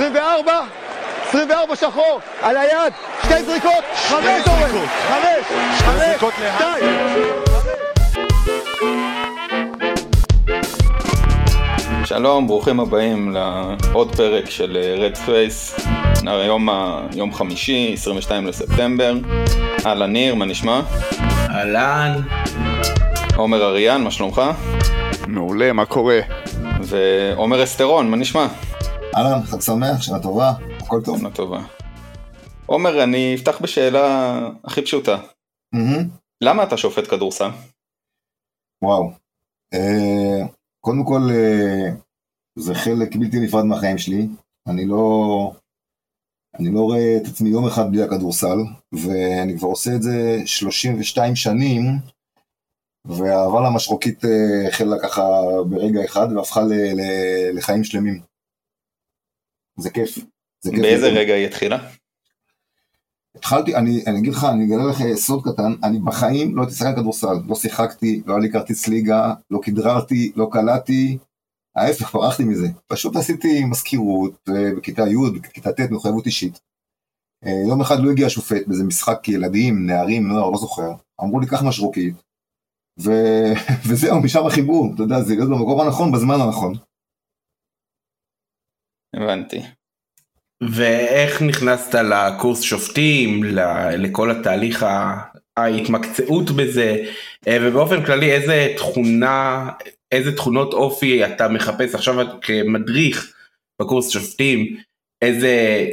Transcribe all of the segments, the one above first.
24, 24 שחור, על היד, שתי זריקות, חמש אורן, חמש, חמש, שתיים. שלום, ברוכים הבאים לעוד פרק של רד פייס, היום ה- יום חמישי, 22 לספטמבר. אהלן ניר, מה נשמע? אהלן, עומר אריאן, מה שלומך? מעולה, מה קורה? ועומר אסטרון, מה נשמע? אהלן, חג שמח, שנה טובה, הכל טוב. שנה טובה. עומר, אני אפתח בשאלה הכי פשוטה. מהמם. למה אתה שופט כדורסל? וואו. אה, קודם כל, אה, זה חלק בלתי נפרד מהחיים שלי. אני לא... אני לא רואה את עצמי יום אחד בלי הכדורסל, ואני כבר עושה את זה 32 שנים, והאהבה למשרוקית אה, החלה ככה ברגע אחד והפכה ל- ל- לחיים שלמים. זה כיף. זה כיף באיזה. רגע היא התחילה? התחלתי, אני, אני אגיד לך, אני אגלה לך סוד קטן, אני בחיים לא הייתי שחקן כדורסל, לא שיחקתי, לא היה לי כרטיס ליגה, לא כדררתי, לא קלעתי, ההפך, ברחתי מזה. פשוט עשיתי מזכירות אה, בכיתה י', בכיתה ט', מחויבות אישית. אה, יום אחד לא הגיע שופט באיזה משחק ילדים, נערים, נוער, לא זוכר, אמרו לי, קח משרוקית, ו... וזהו, משם החיבור, אתה יודע, זה להיות במקום הנכון, בזמן הנכון. הבנתי. ואיך נכנסת לקורס שופטים, לכל התהליך ההתמקצעות בזה, אה, ובאופן כללי איזה תכונה, איזה תכונות אופי אתה מחפש עכשיו כמדריך בקורס שופטים, איזה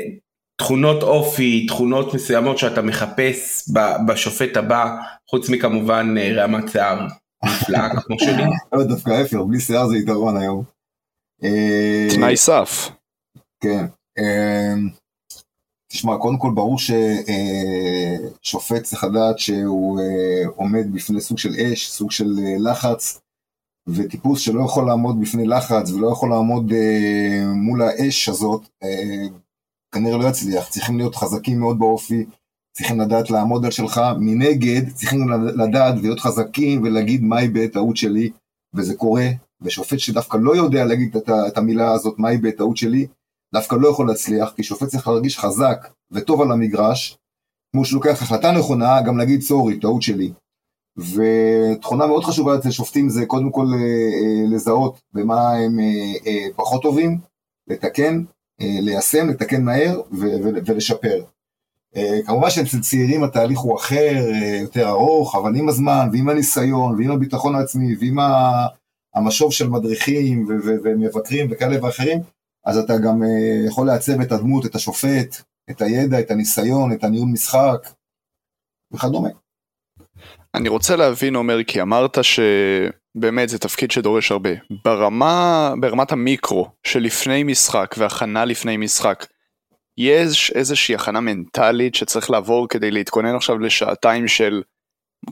תכונות אופי, תכונות מסוימות שאתה מחפש בשופט הבא, חוץ מכמובן אה, רעמת שיער נפלאה כמו שלי. לא, דווקא ההפך, בלי שיער זה יתרון היום. אה, תנאי סף. כן. אמ, תשמע, קודם כל ברור ששופט צריך לדעת שהוא אה, עומד בפני סוג של אש, סוג של אה, לחץ, וטיפוס שלא יכול לעמוד בפני לחץ ולא יכול לעמוד אה, מול האש הזאת, אה, כנראה לא יצליח. צריכים להיות חזקים מאוד באופי, צריכים לדעת לעמוד על שלך. מנגד, צריכים לדעת ולהיות חזקים ולהגיד מהי בטעות שלי, וזה קורה. ושופט שדווקא לא יודע להגיד את המילה הזאת, מהי בטעות שלי, דווקא לא יכול להצליח, כי שופט צריך להרגיש חזק וטוב על המגרש, כמו שהוא לוקח החלטה נכונה, גם להגיד סורי, טעות שלי. ותכונה מאוד חשובה אצל שופטים זה קודם כל אה, אה, לזהות במה הם אה, פחות טובים, לתקן, ליישם, לתקן מהר ולשפר. כמובן שאצל צעירים התהליך הוא אחר, יותר ארוך, אבל עם הזמן ועם הניסיון ועם הביטחון העצמי ועם המשוב של מדריכים ומבקרים וכאלה ואחרים, אז אתה גם אה, יכול לעצב את הדמות, את השופט, את הידע, את הניסיון, את הניהול משחק וכדומה. אני רוצה להבין, עומר, כי אמרת שבאמת זה תפקיד שדורש הרבה. ברמה, ברמת המיקרו שלפני משחק והכנה לפני משחק, יש איזושהי הכנה מנטלית שצריך לעבור כדי להתכונן עכשיו לשעתיים של,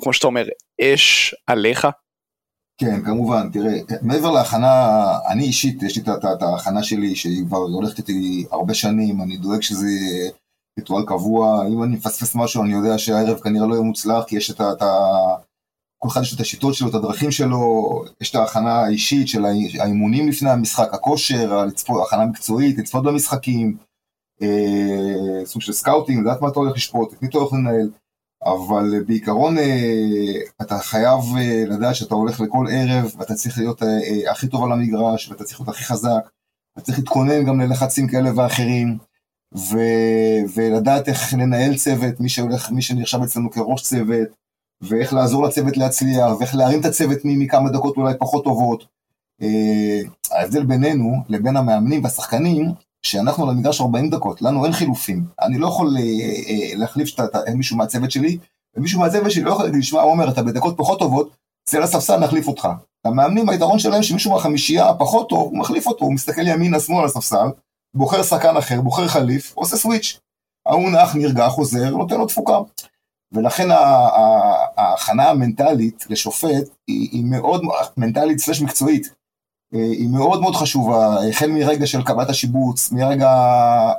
כמו שאתה אומר, אש עליך? כן, כמובן, תראה, מעבר להכנה, אני אישית, יש לי את- ההכנה שלי שהיא כבר הולכת איתי הרבה שנים, אני דואג שזה ריטואל קבוע, אם אני מפספס משהו אני יודע שהערב כנראה לא יהיה מוצלח, כי יש את ה... כל אחד יש את השיטות שלו, את הדרכים שלו, יש את ההכנה האישית של האי- האימונים לפני המשחק, הכושר, לצפות, הכנה מקצועית, לצפות במשחקים, אה, סוג של סקאוטינג, לדעת מה אתה הולך לשפוט, את מי אתה הולך לנהל. אבל אה, בעיקרון אה, אתה חייב אה, לדעת שאתה הולך לכל ערב ואתה צריך להיות הכי טוב על המגרש ואתה צריך להיות הכי חזק. אתה צריך להתכונן גם ללחצים כאלה ואחרים ו... ולדעת איך לנהל צוות, מי שהולך, מי שנרשם אצלנו כראש צוות ואיך לעזור לצוות להצליח ואיך להרים את הצוות מכמה דקות אולי פחות טובות. ההבדל בינינו לבין המאמנים והשחקנים שאנחנו על המגרש 40 דקות, לנו אין חילופים. אני לא יכול אה, אה, להחליף מישהו מהצוות שלי, ומישהו מהצוות שלי לא יכול להגיד שמע עומר, אתה בדקות פחות טובות, צא לספסל, נחליף אותך. המאמנים, היתרון שלהם שמישהו מהחמישייה הפחות טוב, הוא מחליף אותו, הוא מסתכל ימינה, שמאלה על הספסל, בוחר שחקן אחר, בוחר חליף, עושה סוויץ'. ההוא נח, נרגע, חוזר, נותן לו תפוקה. ולכן ההכנה המנטלית לשופט היא, מאוד, מנטלית סלש מקצועית, היא מאוד מאוד חשובה, החל מרגע של קבלת השיבוץ, מרגע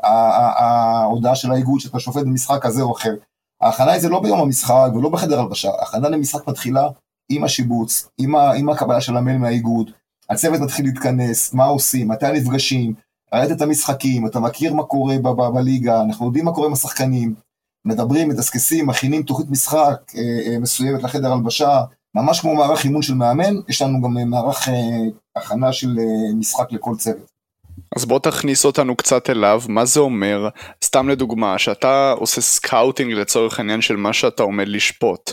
ההודעה של האיגוד שאתה שופט במשחק כזה או אחר. ההכנה היא זה לא ביום המשחק ולא בחדר הלבשה, ההכנה למשחק מתחילה עם השיבוץ, עם, ה, עם הקבלה של המייל מהאיגוד, הצוות מתחיל להתכנס, מה עושים, מתי נפגשים, ראית את המשחקים, אתה מכיר מה קורה ב- ב- בליגה, אנחנו יודעים מה קורה עם השחקנים, מדברים, מדסקסים, מכינים תוכנית משחק אה, אה, מסוימת לחדר הלבשה, ממש כמו מערך אימון של מאמן, יש לנו גם אה, מערך אה, הכנה של אה, משחק לכל צוות. אז בוא תכניס אותנו קצת אליו, מה זה אומר, סתם לדוגמה, שאתה עושה סקאוטינג לצורך העניין של מה שאתה עומד לשפוט.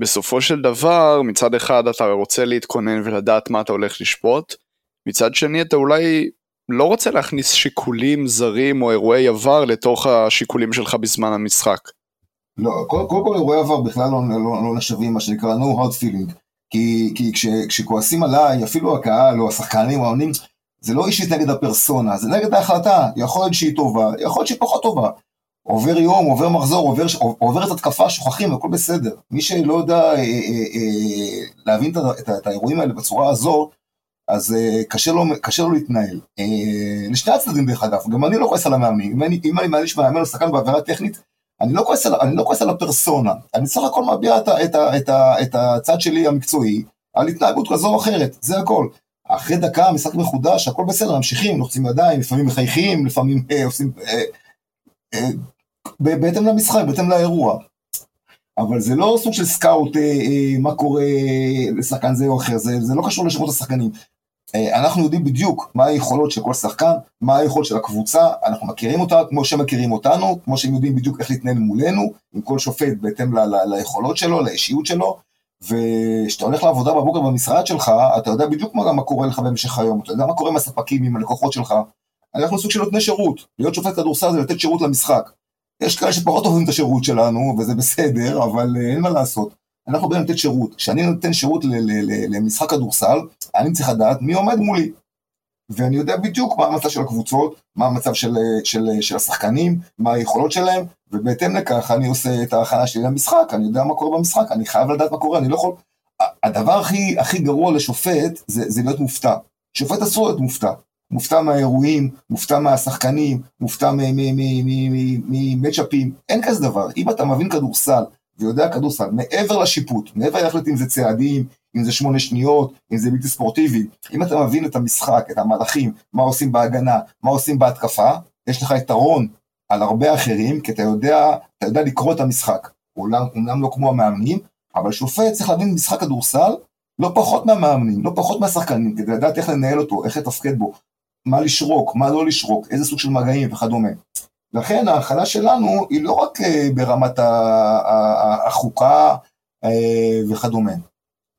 בסופו של דבר, מצד אחד אתה רוצה להתכונן ולדעת מה אתה הולך לשפוט, מצד שני אתה אולי לא רוצה להכניס שיקולים זרים או אירועי עבר לתוך השיקולים שלך בזמן המשחק. לא, קודם כל, כל אירועי עבר בכלל לא, לא, לא נחשבים מה שנקרא no hard feeling. כי, כי כש, כשכועסים עליי, אפילו הקהל או השחקנים או העונים, זה לא אישית נגד הפרסונה, זה נגד ההחלטה. יכול להיות שהיא טובה, יכול להיות שהיא פחות טובה. עובר יום, עובר מחזור, עובר, עוברת התקפה, שוכחים, הכל בסדר. מי שלא יודע אה, אה, אה, להבין את, את, את האירועים האלה בצורה הזו, אז אה, קשה, לו, קשה לו להתנהל. אה, לשני הצדדים דרך אגב, גם אני לא כועס על המאמנים. אם אני, אם אני מעניש מאמן או שחקן בעבירה טכנית, אני לא כועס על, אני לא כועס על הפרסונה, אני סך הכל מביע את, את, את, את הצד שלי המקצועי על התנהגות כזו או אחרת, זה הכל. אחרי דקה משחק מחודש, הכל בסדר, ממשיכים, לוחצים ידיים, לפעמים מחייכים, לפעמים אה, עושים... אה, אה, בהתאם למשחק, בהתאם לאירוע. אבל זה לא סוג של סקאוט, אה, אה, מה קורה לשחקן זה או אחר, זה, זה לא קשור לשמות השחקנים. אה, אנחנו יודעים בדיוק מה היכולות של כל שחקן, מה היכולות של הקבוצה, אנחנו מכירים אותה כמו שהם מכירים אותנו, כמו שהם יודעים בדיוק איך להתנהל מולנו, עם כל שופט בהתאם ליכולות שלו, לאישיות שלו, וכשאתה הולך לעבודה בבוקר במשרד שלך, אתה יודע בדיוק מה, מה קורה לך במשך היום, אתה יודע מה קורה עם הספקים, עם הלקוחות שלך. אנחנו סוג של נותני שירות, להיות שופט כדורסל זה לתת שירות למשחק. יש כאלה שפחות אוהבים את השירות שלנו, וזה בסדר, אבל אה, אין מה לעשות. אנחנו באים לתת שירות. כשאני נותן שירות ל- ל- ל- למשחק כדורסל, אני צריך לדעת מי עומד מולי. ואני יודע בדיוק מה המצב של הקבוצות, מה המצב של, של, של השחקנים, מה היכולות שלהם, ובהתאם לכך אני עושה את ההכנה שלי למשחק, אני יודע מה קורה במשחק, אני חייב לדעת מה קורה, אני לא יכול... הדבר הכי, הכי גרוע לשופט זה, זה להיות מופתע. שופט אסור להיות מופתע. מופתע מהאירועים, מופתע מהשחקנים, מופתע ממצ'אפים, אין כזה דבר. אם אתה מבין כדורסל ויודע כדורסל, מעבר לשיפוט, מעבר להחלט אם זה צעדים, אם זה שמונה שניות, אם זה בלתי ספורטיבי, אם אתה מבין את המשחק, את המהלכים, מה עושים בהגנה, מה עושים בהתקפה, יש לך יתרון על הרבה אחרים, כי אתה יודע, אתה יודע לקרוא את המשחק. אומנם, לא כמו המאמנים, אבל שופט צריך להבין משחק כדורסל לא פחות מהמאמנים, לא פחות מהשחקנים, כדי לדעת איך לנהל אותו, איך לתפקד בו, מה לשרוק, מה לא לשרוק, איזה סוג של מגעים וכדומה. לכן ההכנה שלנו היא לא רק אה, ברמת החוקה אה, וכדומה.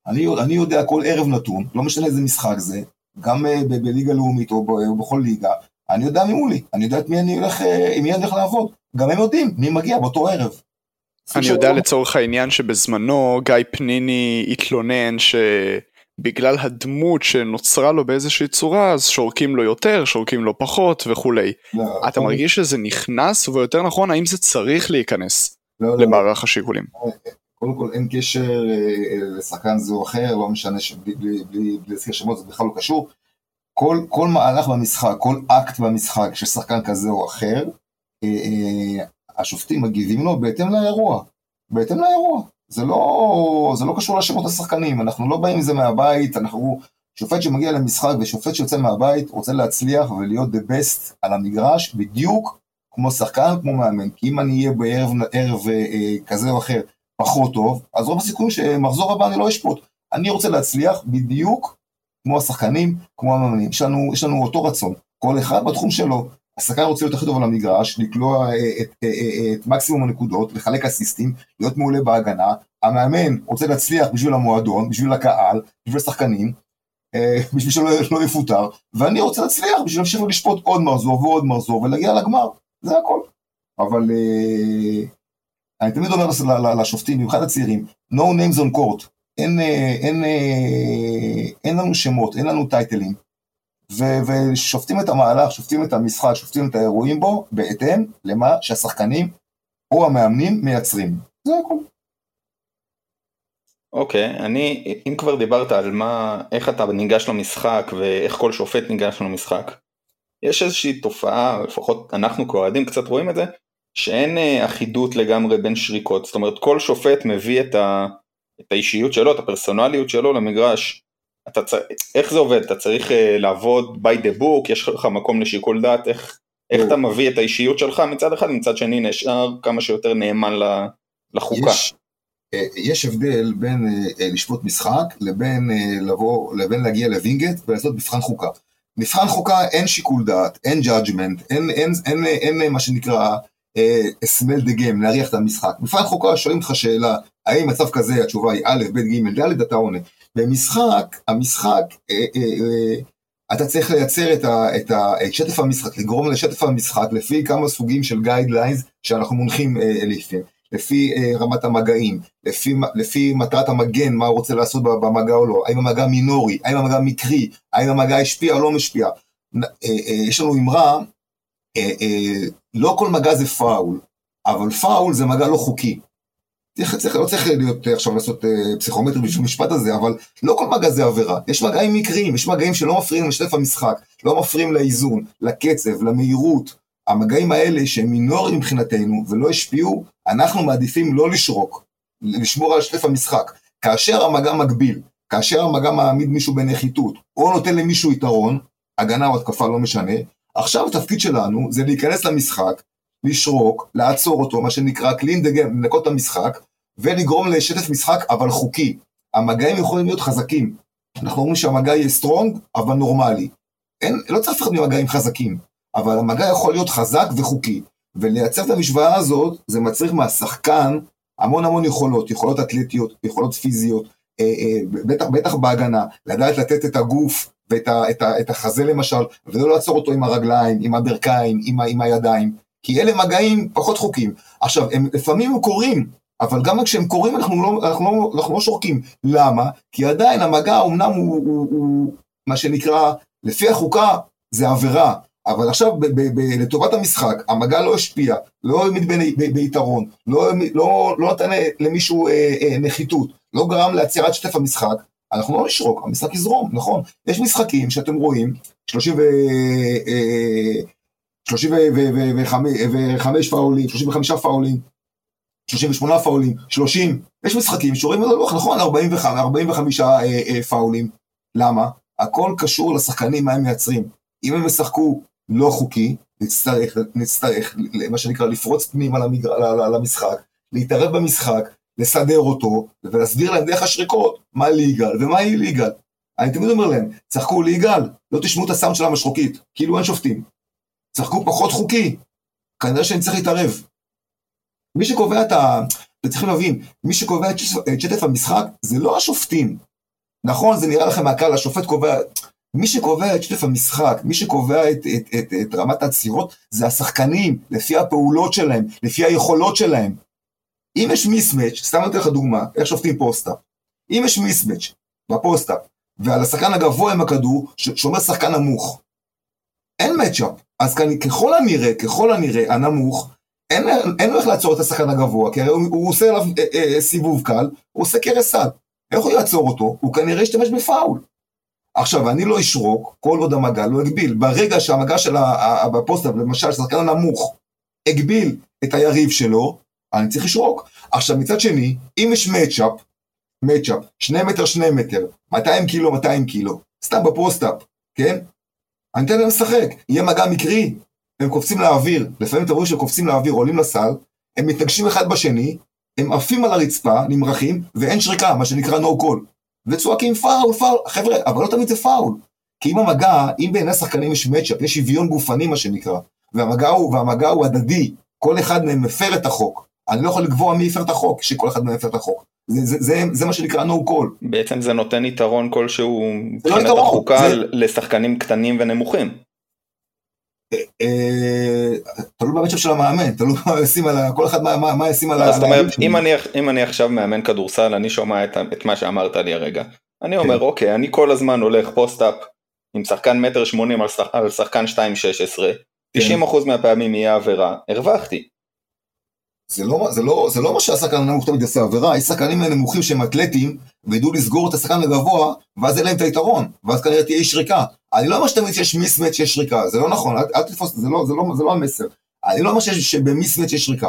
אני, אני יודע כל ערב נתון, לא משנה איזה משחק זה, גם אה, בליגה לאומית או בכל ליגה, אני יודע מי מולי, אני יודע את מי אני הולך, עם מי אני הולך לעבוד. גם הם יודעים מי מגיע באותו ערב. אני יודע לצורך העניין שבזמנו גיא פניני התלונן שבגלל הדמות שנוצרה לו באיזושהי צורה אז שורקים לו יותר, שורקים לו פחות וכולי. לא, אתה מרגיש שזה נכנס ויותר נכון האם זה צריך להיכנס לא, לא, למערך השיקולים? קודם כל אין קשר לשחקן זה או אחר, לא משנה שבלי להזכיר שמות זה בכלל לא קשור. כל, כל מהלך במשחק, כל אקט במשחק של שחקן כזה או אחר, השופטים מגיבים לו בהתאם לאירוע. בהתאם לאירוע. זה לא, זה לא קשור לשמות השחקנים, אנחנו לא באים עם זה מהבית, אנחנו... שופט שמגיע למשחק ושופט שיוצא מהבית רוצה להצליח ולהיות the best על המגרש בדיוק כמו שחקן, כמו מאמן. כי אם אני אהיה בערב ערב, אה, כזה או אחר פחות טוב, אז רוב הסיכויים שמחזור הבא אני לא אשפוט. אני רוצה להצליח בדיוק כמו השחקנים, כמו המאמנים. יש לנו, יש לנו אותו רצון, כל אחד בתחום שלו. השחקן רוצה להיות הכי טוב על המגרש, לקלוע את, את, את, את מקסימום הנקודות, לחלק אסיסטים, להיות מעולה בהגנה, המאמן רוצה להצליח בשביל המועדון, בשביל הקהל, בשביל השחקנים, בשביל שלא לא יפוטר, ואני רוצה להצליח בשביל להמשיך ולשפוט עוד מחזור ועוד מחזור ולהגיע לגמר, זה הכל. אבל אני תמיד אומר לשופטים, במיוחד הצעירים, no names on court, אין, אין, אין, אין לנו שמות, אין לנו טייטלים. ושופטים את המהלך, שופטים את המשחק, שופטים את האירועים בו, בהתאם למה שהשחקנים או המאמנים מייצרים. זה הכל. אוקיי, okay, אני, אם כבר דיברת על מה, איך אתה ניגש למשחק ואיך כל שופט ניגש למשחק, יש איזושהי תופעה, לפחות אנחנו כאוהדים קצת רואים את זה, שאין אה, אחידות לגמרי בין שריקות, זאת אומרת כל שופט מביא את, ה, את האישיות שלו, את הפרסונליות שלו למגרש. אתה צ... איך זה עובד? אתה צריך uh, לעבוד by the book, יש לך מקום לשיקול דעת, איך, איך אתה מביא את האישיות שלך מצד אחד, מצד שני נשאר כמה שיותר נאמן לחוקה. יש, אה, יש הבדל בין אה, לשפוט משחק לבין לבוא, לבין להגיע לווינגייט ולעשות מבחן חוקה. מבחן חוקה אין שיקול דעת, אין judgment, אין, אין, אין, אין, אין מה שנקרא smell the game, להריח את המשחק. מבחן חוקה שואלים אותך שאלה, האם מצב כזה התשובה היא א', ב', ג', ד', אתה עונה. במשחק, המשחק, אה, אה, אה, אתה צריך לייצר את, ה, את, ה, את שטף המשחק, לגרום לשטף המשחק לפי כמה סוגים של guidelines שאנחנו מונחים אה, לפי, לפי אה, רמת המגעים, לפי, לפי מטרת המגן, מה הוא רוצה לעשות במגע או לא, האם המגע מינורי, האם המגע מקרי, האם המגע השפיע או לא משפיע. אה, אה, יש לנו אמרה, אה, אה, לא כל מגע זה פאול, אבל פאול זה מגע לא חוקי. צריך, לא צריך להיות עכשיו לעשות אה, פסיכומטרי בשביל המשפט הזה, אבל לא כל מגע זה עבירה. יש מגעים מקריים, יש מגעים שלא מפריעים לשטף המשחק, לא מפריעים לאיזון, לקצב, למהירות. המגעים האלה שהם מינוריים מבחינתנו ולא השפיעו, אנחנו מעדיפים לא לשרוק, לשמור על שטף המשחק. כאשר המגע מגביל, כאשר המגע מעמיד מישהו בנחיתות, או נותן למישהו יתרון, הגנה או התקפה לא משנה, עכשיו התפקיד שלנו זה להיכנס למשחק, לשרוק, לעצור אותו, מה שנקרא clean the game, לנקות את המשחק, ולגרום לשטף משחק, אבל חוקי. המגעים יכולים להיות חזקים. אנחנו אומרים שהמגע יהיה סטרונג, אבל נורמלי. אין, לא צריך לפחד ממגעים חזקים, אבל המגע יכול להיות חזק וחוקי. ולייצר את המשוואה הזאת, זה מצריך מהשחקן המון המון יכולות, יכולות אתלטיות, יכולות פיזיות, אה, אה, בטח, בטח בהגנה, לדעת לתת את הגוף ואת ה, את ה, את החזה למשל, ולא לעצור אותו עם הרגליים, עם הברכיים, עם, עם הידיים, כי אלה מגעים פחות חוקים. עכשיו, הם לפעמים הם קורים, אבל גם כשהם קורים אנחנו לא, אנחנו לא, אנחנו לא שורקים. למה? כי עדיין המגע אמנם הוא, הוא, הוא, מה שנקרא, לפי החוקה זה עבירה, אבל עכשיו ב, ב, ב, לטובת המשחק, המגע לא השפיע, לא העמיד ביתרון, לא, לא, לא נתן למישהו אה, אה, נחיתות, לא גרם לעצירת שטף המשחק, אנחנו לא נשרוק, המשחק יזרום, נכון. יש משחקים שאתם רואים, 30 ו... 35 אה, פאולים, 35 פאולים, 38 פאולים, 30, יש משחקים שרואים על הלוח, נכון, 45, 45 אה, אה, פאולים. למה? הכל קשור לשחקנים, מה הם מייצרים. אם הם ישחקו לא חוקי, נצטרך, נצטרך, מה שנקרא, לפרוץ פנימה למשחק, להתערב במשחק, לסדר אותו, ולהסביר להם דרך השריקות, מה ליגל ומה היא ליגל. אני תמיד אומר להם, צחקו ליגל, לא תשמעו את הסאונד של המשרוקית, כאילו אין שופטים. צחקו פחות חוקי, כנראה שאני צריך להתערב. מי שקובע את ה... צריכים להבין, מי שקובע את שטף המשחק זה לא השופטים. נכון, זה נראה לכם מהקל, השופט קובע... מי שקובע את שטף המשחק, מי שקובע את, את, את, את רמת העצירות, זה השחקנים, לפי הפעולות שלהם, לפי היכולות שלהם. אם יש מיסמץ', סתם נותן לך דוגמה, איך שופטים פוסט-אפ. אם יש mismatch ב post-up, ועל השחקן הגבוה עם הכדור, שומר שחקן נמוך. אין matchup. אז ככל הנראה, ככל הנראה, הנמוך, אין, אין לו איך לעצור את השחקן הגבוה, כי הוא, הוא עושה עליו אה, אה, סיבוב קל, הוא עושה קרס סל. איך הוא יעצור אותו? הוא כנראה ישתמש בפאול. עכשיו, אני לא אשרוק כל עוד המגע לא הגביל. ברגע שהמגע של ה post-up, למשל, שחקן הנמוך, הגביל את היריב שלו, אני צריך לשרוק. עכשיו, מצד שני, אם יש matchup, matchup, שני מטר, שני מטר, 200 קילו, 200 קילו, סתם ב post-up, כן? אני אתן להם לשחק, יהיה מגע מקרי, הם קופצים לאוויר, לפעמים אתם רואים שהם קופצים לאוויר, עולים לסל, הם מתנגשים אחד בשני, הם עפים על הרצפה, נמרחים, ואין שריקה, מה שנקרא no call. וצועקים פאול, פאול, חבר'ה, אבל לא תמיד זה פאול. כי אם המגע, אם בין שני השחקנים יש matchup, יש שוויון גופני מה שנקרא, והמגע הוא, והמגע הוא הדדי, כל אחד מהם מפר את החוק. אני לא יכול לקבוע מי הפר את החוק, שכל אחד מהם הפר את החוק. זה, זה, זה, זה מה שנקרא no call. בעצם זה נותן יתרון כלשהו מבחינת לא החוקה זה... לשחקנים קטנים ונמוכים. אה, תלוי במצ'אפ של המאמן, תלוי מה ישים על ה... כל אחד מה ישים על ה... זאת אומרת, אם אני עכשיו מאמן כדורסל, אני שומע את מה שאמרת לי הרגע. אני אומר, כן. אוקיי, אני כל הזמן הולך פוסט-אפ עם שחקן מטר שמונים על שחקן שתיים שש עשרה, 90% מהפעמים יהיה עבירה, הרווחתי. זה לא, זה, לא, זה לא מה שהשחקן הנמוך תמיד יעשה עבירה, יש שחקנים נמוכים שהם אתלטים, וידעו לסגור את השחקן הגבוה, ואז אין להם את היתרון, ואז כנראה תהיה שריקה. אני לא אומר שתמיד שיש מיסמט שיש שריקה, זה לא נכון, אל, אל תתפוס, זה לא, זה, לא, זה לא המסר. אני לא אומר שבמיסמט יש שריקה.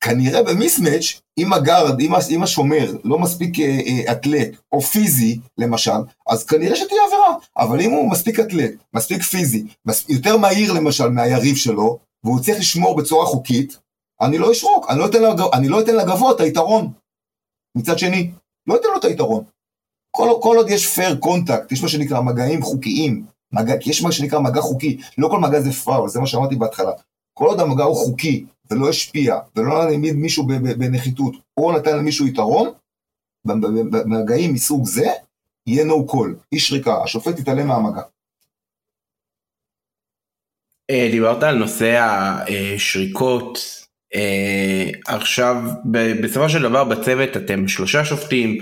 כנראה במיסמץ', אם הגארד, אם, אם השומר לא מספיק אה, אה, אתלט או פיזי, למשל, אז כנראה שתהיה עבירה. אבל אם הוא מספיק אתלט, מספיק פיזי, מס, יותר מהיר למשל מהיריב שלו, והוא צריך לשמור בצורה חוקית, אני לא אשרוק, אני לא אתן, לג... אני לא אתן לגבוה את היתרון. מצד שני, לא אתן לו את היתרון. כל, כל עוד יש fair contact, יש מה שנקרא מגעים חוקיים, מגע, יש מה שנקרא מגע חוקי, לא כל מגע זה פאול, זה מה שאמרתי בהתחלה. כל עוד המגע הוא חוקי, ולא השפיע, ולא העמיד מישהו בנחיתות, או נתן למישהו יתרון, במגעים מסוג זה, יהיה no call, אי שריקה, השופט יתעלם מהמגע. אה, דיברת על נושא השריקות, אה, עכשיו בסופו של דבר בצוות אתם שלושה שופטים,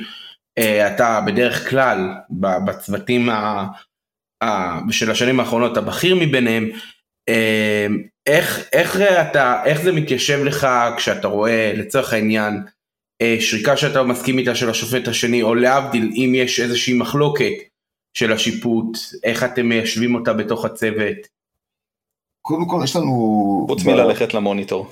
אה, אתה בדרך כלל בצוותים של השנים האחרונות הבכיר מביניהם, איך, איך אתה, איך זה מתיישב לך כשאתה רואה לצורך העניין שריקה שאתה מסכים איתה של השופט השני או להבדיל אם יש איזושהי מחלוקת של השיפוט, איך אתם מיישבים אותה בתוך הצוות? קודם כל יש לנו... חוץ מללכת למוניטור.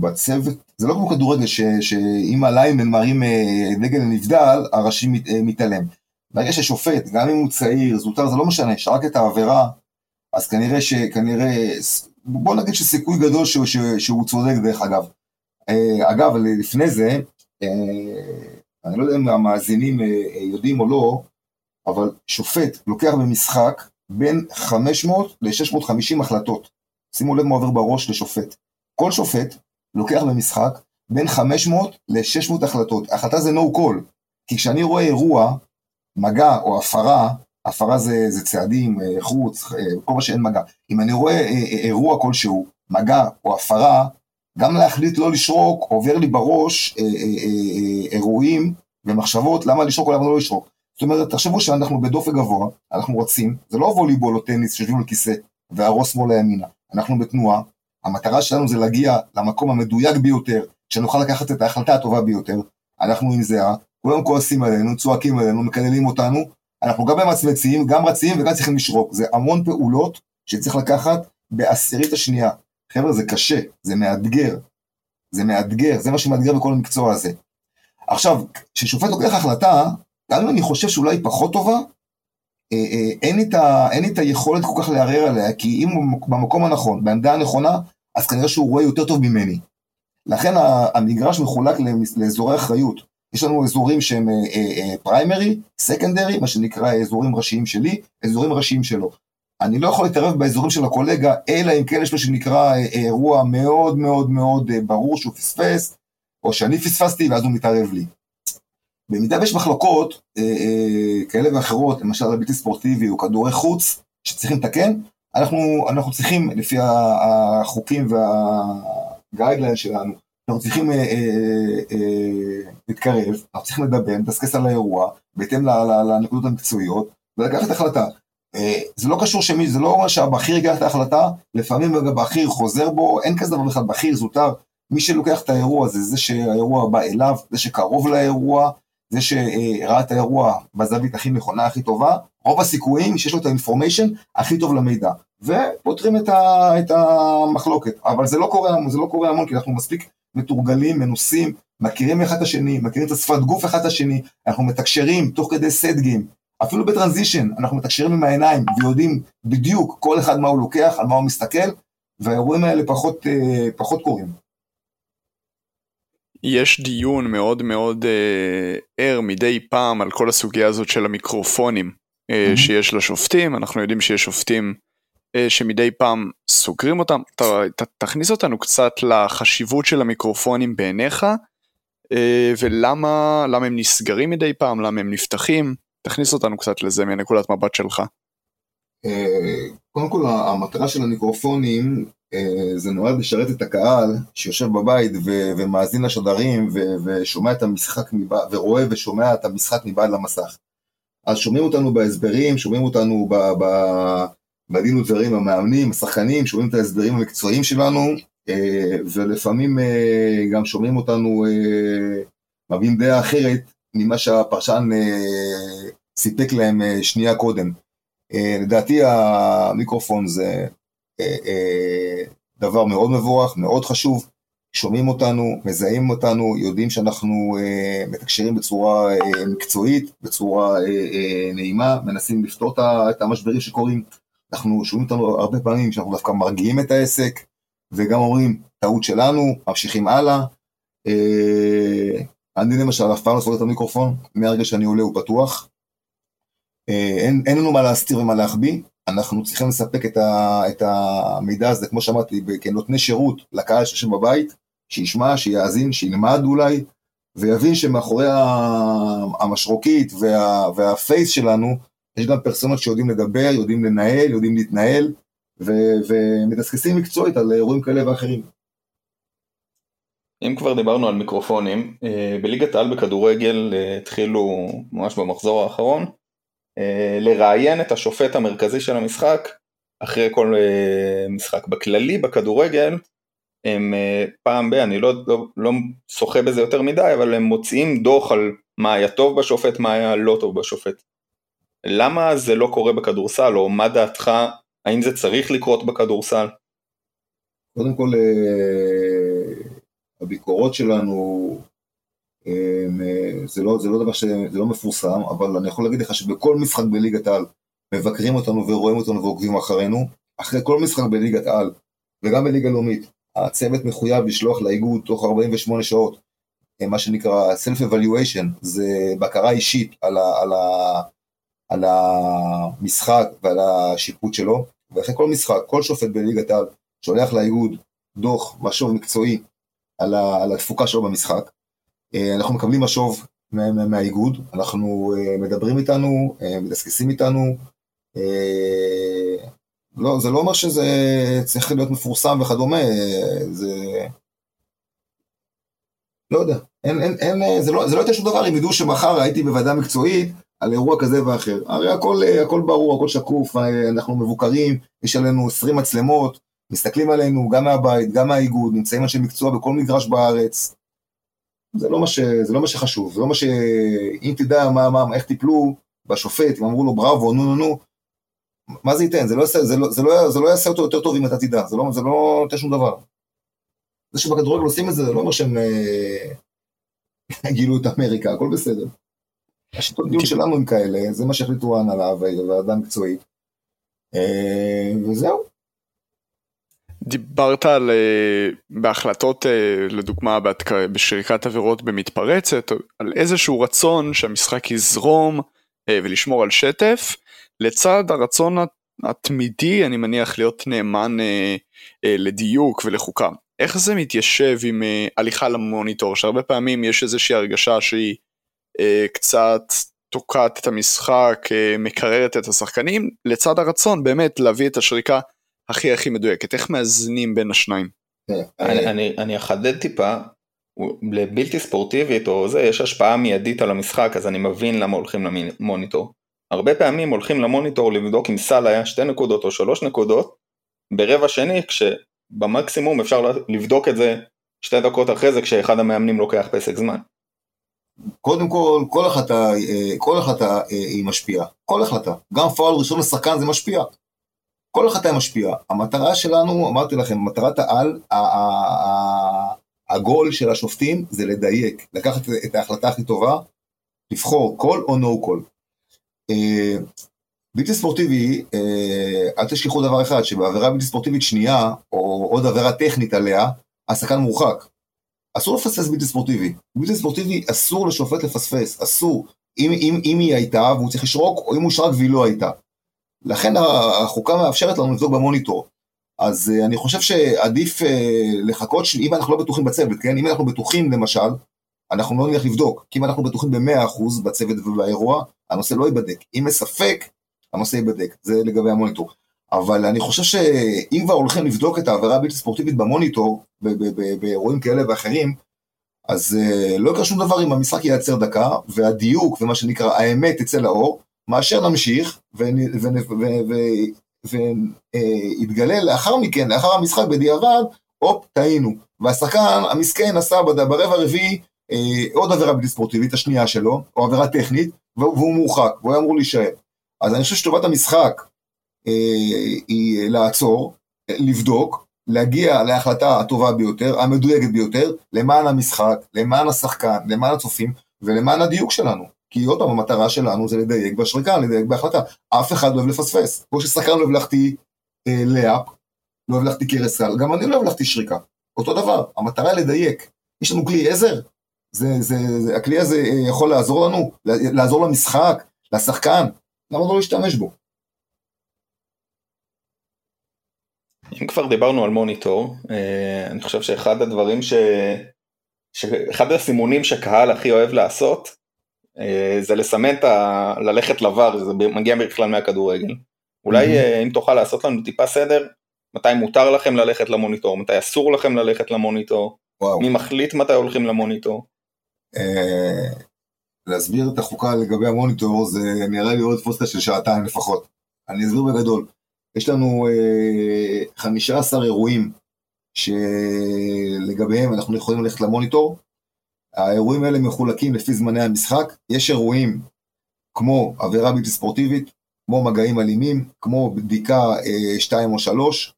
בצוות, זה לא כמו כדורגל שאם הליימן מראים אה, דגל נבדל, הראשי אה, מתעלם. ברגע ששופט, גם אם הוא צעיר, זוטר, זה לא משנה, שרק את העבירה, אז כנראה שכנראה, בוא נגיד שסיכוי גדול שהוא, שהוא צודק דרך אגב. אה, אגב, לפני זה, אני לא יודע אם המאזינים יודעים או לא, אבל שופט לוקח במשחק בין 500 ל-650 החלטות. שימו לב מה עובר בראש לשופט. כל שופט לוקח במשחק בין 500 ל-600 החלטות. החלטה זה no call, כי כשאני רואה אירוע, מגע או הפרה, הפרה זה, זה צעדים, אה, חוץ, אה, כל מה שאין מגע. אם אני רואה אה, אירוע כלשהו, מגע או הפרה, גם להחליט לא לשרוק, עובר לי בראש אירועים ומחשבות למה לשרוק או למה לא לשרוק. זאת אומרת, תחשבו שאנחנו בדופק גבוה, אנחנו רצים, זה לא ווליבול או טניס שיושבים על כיסא והראש שמאלה ימינה, אנחנו בתנועה, המטרה שלנו זה להגיע למקום המדויק ביותר, שנוכל לקחת את ההחלטה הטובה ביותר, אנחנו עם זהה, כולם כועסים עלינו, צועקים עלינו, מקללים אותנו, אנחנו גם ממצמצים, גם רצים וגם צריכים לשרוק, זה המון פעולות שצריך לקחת בעשירית השנייה. חבר'ה, זה קשה, זה מאתגר, זה מאתגר, זה מה שמאתגר בכל המקצוע הזה. עכשיו, כששופט לוקח החלטה, גם אם אני חושב שאולי היא פחות טובה, אה, אה, אין את, ה, אין את היכולת כל כך לערער עליה, כי אם הוא במקום הנכון, בעמדה הנכונה, אז כנראה שהוא רואה יותר טוב ממני. לכן המגרש מחולק לאזורי אחריות. יש לנו אזורים שהם פריימרי, אה, סקנדרי, מה שנקרא אזורים ראשיים שלי, אזורים ראשיים שלו. אני לא יכול להתערב באזורים של הקולגה, אלא אם כן יש לו שנקרא אירוע מאוד מאוד מאוד ברור שהוא פספס, או שאני פספסתי ואז הוא מתערב לי. במידה ויש מחלוקות אה, אה, כאלה ואחרות, למשל הבלתי ספורטיבי או כדורי חוץ, שצריכים לתקן, אנחנו, אנחנו צריכים, לפי החוקים והגיידליין שלנו, אנחנו צריכים אה, אה, אה, להתקרב, אנחנו צריכים לדבר, לדסקס על האירוע, בהתאם לנקודות המקצועיות, ולקחת החלטה. אה, זה לא קשור שמי, זה לא אומר שהבכיר ייקח את ההחלטה, לפעמים הבכיר חוזר בו, אין כזה דבר בכלל בכיר, זוטר, מי שלוקח את האירוע הזה, זה שהאירוע בא אליו, זה שקרוב לאירוע, זה שראה את האירוע בזווית הכי נכונה, הכי טובה, רוב הסיכויים שיש לו את האינפורמיישן הכי טוב למידע, ופותרים את, ה, את המחלוקת, אבל זה לא קורה, זה לא קורה המון, כי אנחנו מספיק מתורגלים, מנוסים, מכירים אחד את השני, מכירים את השפת גוף אחד את השני, אנחנו מתקשרים תוך כדי סטגים, אפילו בטרנזישן, אנחנו מתקשרים עם העיניים ויודעים בדיוק כל אחד מה הוא לוקח, על מה הוא מסתכל, והאירועים האלה פחות, אה, פחות קורים. יש דיון מאוד מאוד אה, ער מדי פעם על כל הסוגיה הזאת של המיקרופונים אה, mm-hmm. שיש לשופטים, אנחנו יודעים שיש שופטים אה, שמדי פעם סוגרים אותם, ת, ת, תכניס אותנו קצת לחשיבות של המיקרופונים בעיניך, אה, ולמה הם נסגרים מדי פעם, למה הם נפתחים, תכניס אותנו קצת לזה מנקודת מבט שלך. אה, קודם כל המטרה של המיקרופונים אה, זה נועד לשרת את הקהל שיושב בבית ו- ומאזין לשדרים ו- ושומע את המשחק מבעד, ורואה ושומע את המשחק מבעד למסך. אז שומעים אותנו בהסברים, שומעים אותנו ב- ב- בדין ודברים המאמנים, השחקנים, שומעים את ההסברים המקצועיים שלנו, אה, ולפעמים גם שומעים אותנו מביאים דעה אחרת ממה שהפרשן סיפק להם שנייה קודם. לדעתי המיקרופון זה אה, אה, דבר מאוד מבורך, מאוד חשוב. שומעים אותנו, מזהים אותנו, יודעים שאנחנו אה, מתקשרים בצורה אה, מקצועית, בצורה אה, אה, נעימה, מנסים לפתור את המשברים שקורים. אנחנו שומעים אותנו הרבה פעמים שאנחנו דווקא מרגיעים את העסק, וגם אומרים, טעות שלנו, ממשיכים הלאה. אה, אני למשל אף פעם לא סוגר את המיקרופון, מהרגע שאני עולה הוא פתוח. אה, אין, אין לנו מה להסתיר ומה להחביא, אנחנו צריכים לספק את, ה, את המידע הזה, כמו שאמרתי, כנותני שירות לקהל שיושב בבית, שישמע, שיאזין, שילמד אולי, ויבין שמאחורי המשרוקית וה, והפייס שלנו, יש גם פרסונות שיודעים לדבר, יודעים לנהל, יודעים להתנהל, ומדסקסים מקצועית על אירועים כאלה ואחרים. אם כבר דיברנו על מיקרופונים, אה, בליגת העל בכדורגל אה, התחילו ממש במחזור האחרון לראיין את השופט המרכזי של המשחק אחרי כל משחק. בכללי בכדורגל הם פעם ב... אני לא, לא, לא שוחה בזה יותר מדי, אבל הם מוציאים דוח על מה היה טוב בשופט, מה היה לא טוב בשופט. למה זה לא קורה בכדורסל, או מה דעתך, האם זה צריך לקרות בכדורסל? קודם כל, הביקורות שלנו, זה לא, זה לא דבר ש... זה לא מפורסם, אבל אני יכול להגיד לך שבכל משחק בליגת העל מבקרים אותנו ורואים אותנו ועוקבים אחרינו. אחרי כל משחק בליגת העל, וגם בליגה לאומית, הצוות מחויב לשלוח לאיגוד תוך 48 שעות, מה שנקרא Self-Evaluation, זה בקרה אישית על, ה, על, ה, על המשחק ועל השיפוט שלו, ואחרי כל משחק, כל שופט בליגת העל שולח לאיגוד דוח משוב מקצועי על, ה, על התפוקה שלו במשחק. אה, אנחנו מקבלים משוב מהאיגוד, אנחנו אה, מדברים איתנו, אה, מדסקסים איתנו. לא, זה לא אומר שזה צריך להיות מפורסם וכדומה, זה... לא יודע, אין, אין, אין, זה, לא, זה לא יותר שום דבר אם ידעו שמחר הייתי בוועדה מקצועית על אירוע כזה ואחר. הרי הכל, הכל ברור, הכל שקוף, אנחנו מבוקרים, יש עלינו 20 מצלמות, מסתכלים עלינו גם מהבית, גם מהאיגוד, נמצאים אנשי מקצוע בכל מגרש בארץ. זה לא מה, ש... זה לא מה שחשוב, זה לא מה ש... אם תדע מה, מה, איך טיפלו בשופט, אם אמרו לו בראבו, נו נו נו, מה זה ייתן? זה לא, יעשה, זה, לא, זה, לא, זה לא יעשה אותו יותר טוב אם אתה תדע, זה לא, זה לא נותן שום דבר. זה שבכדורגל עושים את זה, זה לא אומר שהם אה, גילו את אמריקה, הכל בסדר. השיטות דיון שלנו הם כאלה, זה מה שהחליטו ההנהלה והוועדה המקצועית. אה, וזהו. דיברת על אה, בהחלטות אה, לדוגמה בשריקת עבירות במתפרצת על איזשהו רצון שהמשחק יזרום אה, ולשמור על שטף לצד הרצון התמידי אני מניח להיות נאמן לדיוק ולחוקה. איך זה מתיישב עם הליכה למוניטור שהרבה פעמים יש איזושהי הרגשה שהיא קצת תוקעת את המשחק מקררת את השחקנים לצד הרצון באמת להביא את השריקה הכי הכי מדויקת, איך מאזנים בין השניים? אני אחדד טיפה, לבלתי ספורטיבית או זה יש השפעה מיידית על המשחק אז אני מבין למה הולכים למוניטור. הרבה פעמים הולכים למוניטור לבדוק אם סל היה שתי נקודות או שלוש נקודות ברבע שני כשבמקסימום אפשר לבדוק את זה שתי דקות אחרי זה כשאחד המאמנים לוקח פסק זמן. קודם כל, כל החלטה, אה, כל החלטה אה, היא משפיעה, כל החלטה, גם פאול ראשון לשחקן זה משפיע, כל החלטה משפיעה. המטרה שלנו, אמרתי לכם, מטרת העל, הגול של השופטים זה לדייק, לקחת את ההחלטה הכי טובה, לבחור כל או נו קול. בלתי ספורטיבי, אה, אל תשכחו דבר אחד, שבעבירה בלתי ספורטיבית שנייה, או עוד עבירה טכנית עליה, השחקן מורחק. אסור לפספס בלתי ספורטיבי. בלתי ספורטיבי אסור לשופט לפספס, אסור. אם, אם, אם היא הייתה והוא צריך לשרוק, או אם הוא שרק והיא לא הייתה. לכן החוקה מאפשרת לנו לבדוק במוניטור. אז uh, אני חושב שעדיף uh, לחכות, ש... אם אנחנו לא בטוחים בצוות, כן? אם אנחנו בטוחים למשל, אנחנו לא נלך לבדוק, כי אם אנחנו בטוחים ב-100% בצוות ובאירוע, הנושא לא ייבדק. אם מספק, הנושא ייבדק, זה לגבי המוניטור. אבל אני חושב שאם כבר הולכים לבדוק את העבירה הבלתי ספורטיבית במוניטור, באירועים כאלה ואחרים, אז uh, לא יקרה שום דבר אם המשחק ייעצר דקה, והדיוק ומה שנקרא האמת תצא לאור, מאשר נמשיך ויתגלה לאחר מכן, לאחר המשחק בדיעבד, הופ, טעינו. והשחקן המסכן עשה ברבע הרביעי אה, עוד עבירה בלתי ספורטיבית, השנייה שלו, או עבירה טכנית, והוא מורחק, והוא היה אמור להישאר. אז אני חושב שטובת המשחק אה, היא לעצור, לבדוק, להגיע להחלטה הטובה ביותר, המדויקת ביותר, למען המשחק, למען השחקן, למען הצופים ולמען הדיוק שלנו. כי עוד פעם, המטרה שלנו זה לדייק בשריקה, לדייק בהחלטה. אף אחד לא אוהב לפספס. כמו ששחקן לא אוהב להחטיא אה, לאפ, לא אוהב להחטיא קרס קל, גם אני לא אוהב להחטיא שריקה. אותו דבר, המטרה לדייק. יש לנו כלי עזר, זה, זה, זה, הכלי הזה אה, יכול לעזור לנו, לעזור למשחק, לשחקן, למה לא להשתמש בו? אם כבר דיברנו על מוניטור, אה, אני חושב שאחד הדברים ש... שאחד הסימונים שקהל הכי אוהב לעשות, זה לסמן את ה... ללכת לבר, זה מגיע בכלל מהכדורגל. אולי mm-hmm. אם תוכל לעשות לנו טיפה סדר, מתי מותר לכם ללכת למוניטור, מתי אסור לכם ללכת למוניטור, וואו. מי מחליט מתי הולכים למוניטור. להסביר את החוקה לגבי המוניטור זה נראה לי עוד פוסטה של שעתיים לפחות. אני אסביר בגדול. יש לנו אה, 15 אירועים שלגביהם אנחנו יכולים ללכת למוניטור. האירועים האלה מחולקים לפי זמני המשחק. יש אירועים כמו עבירה בלתי ספורטיבית, כמו מגעים אלימים, כמו בדיקה 2 אה, או 3,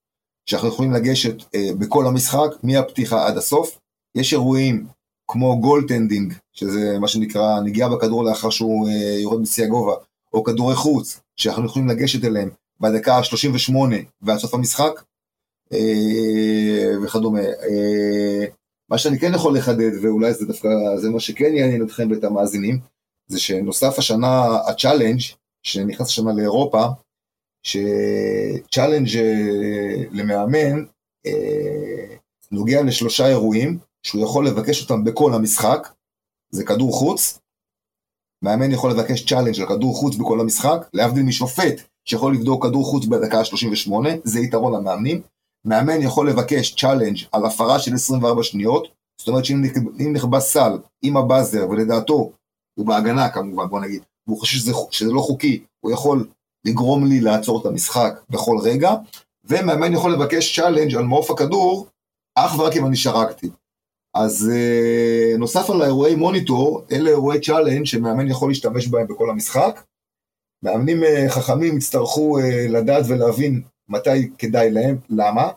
שאנחנו יכולים לגשת אה, בכל המשחק, מהפתיחה עד הסוף. יש אירועים כמו goaltending, שזה מה שנקרא נגיעה בכדור לאחר שהוא אה, יורד בשיא הגובה, או כדורי חוץ, שאנחנו יכולים לגשת אליהם בדקה ה-38 ועד סוף המשחק, אה, וכדומה. אה, מה שאני כן יכול לחדד, ואולי זה דווקא, זה מה שכן יעניין אתכם ואת המאזינים, זה שנוסף השנה ה challenge שנכנס השנה לאירופה, ש challenge למאמן נוגע לשלושה אירועים, שהוא יכול לבקש אותם בכל המשחק, זה כדור חוץ, מאמן יכול לבקש challenge על כדור חוץ בכל המשחק, להבדיל משופט שיכול לבדוק כדור חוץ בדקה ה-38, זה יתרון למאמנים. מאמן יכול לבקש challenge על הפרה של 24 שניות, זאת אומרת שאם נקבע סל עם ה buzzer ולדעתו, הוא בהגנה כמובן, בוא נגיד, והוא חושב שזה, שזה לא חוקי, הוא יכול לגרום לי לעצור את המשחק בכל רגע, ומאמן יכול לבקש challenge על מעוף הכדור, אך ורק אם אני שרקתי. אז uh, נוסף על האירועי מוניטור, אלה אירועי challenge שמאמן יכול להשתמש בהם בכל המשחק. מאמנים uh, חכמים יצטרכו uh, לדעת ולהבין מתי כדאי להם, למה?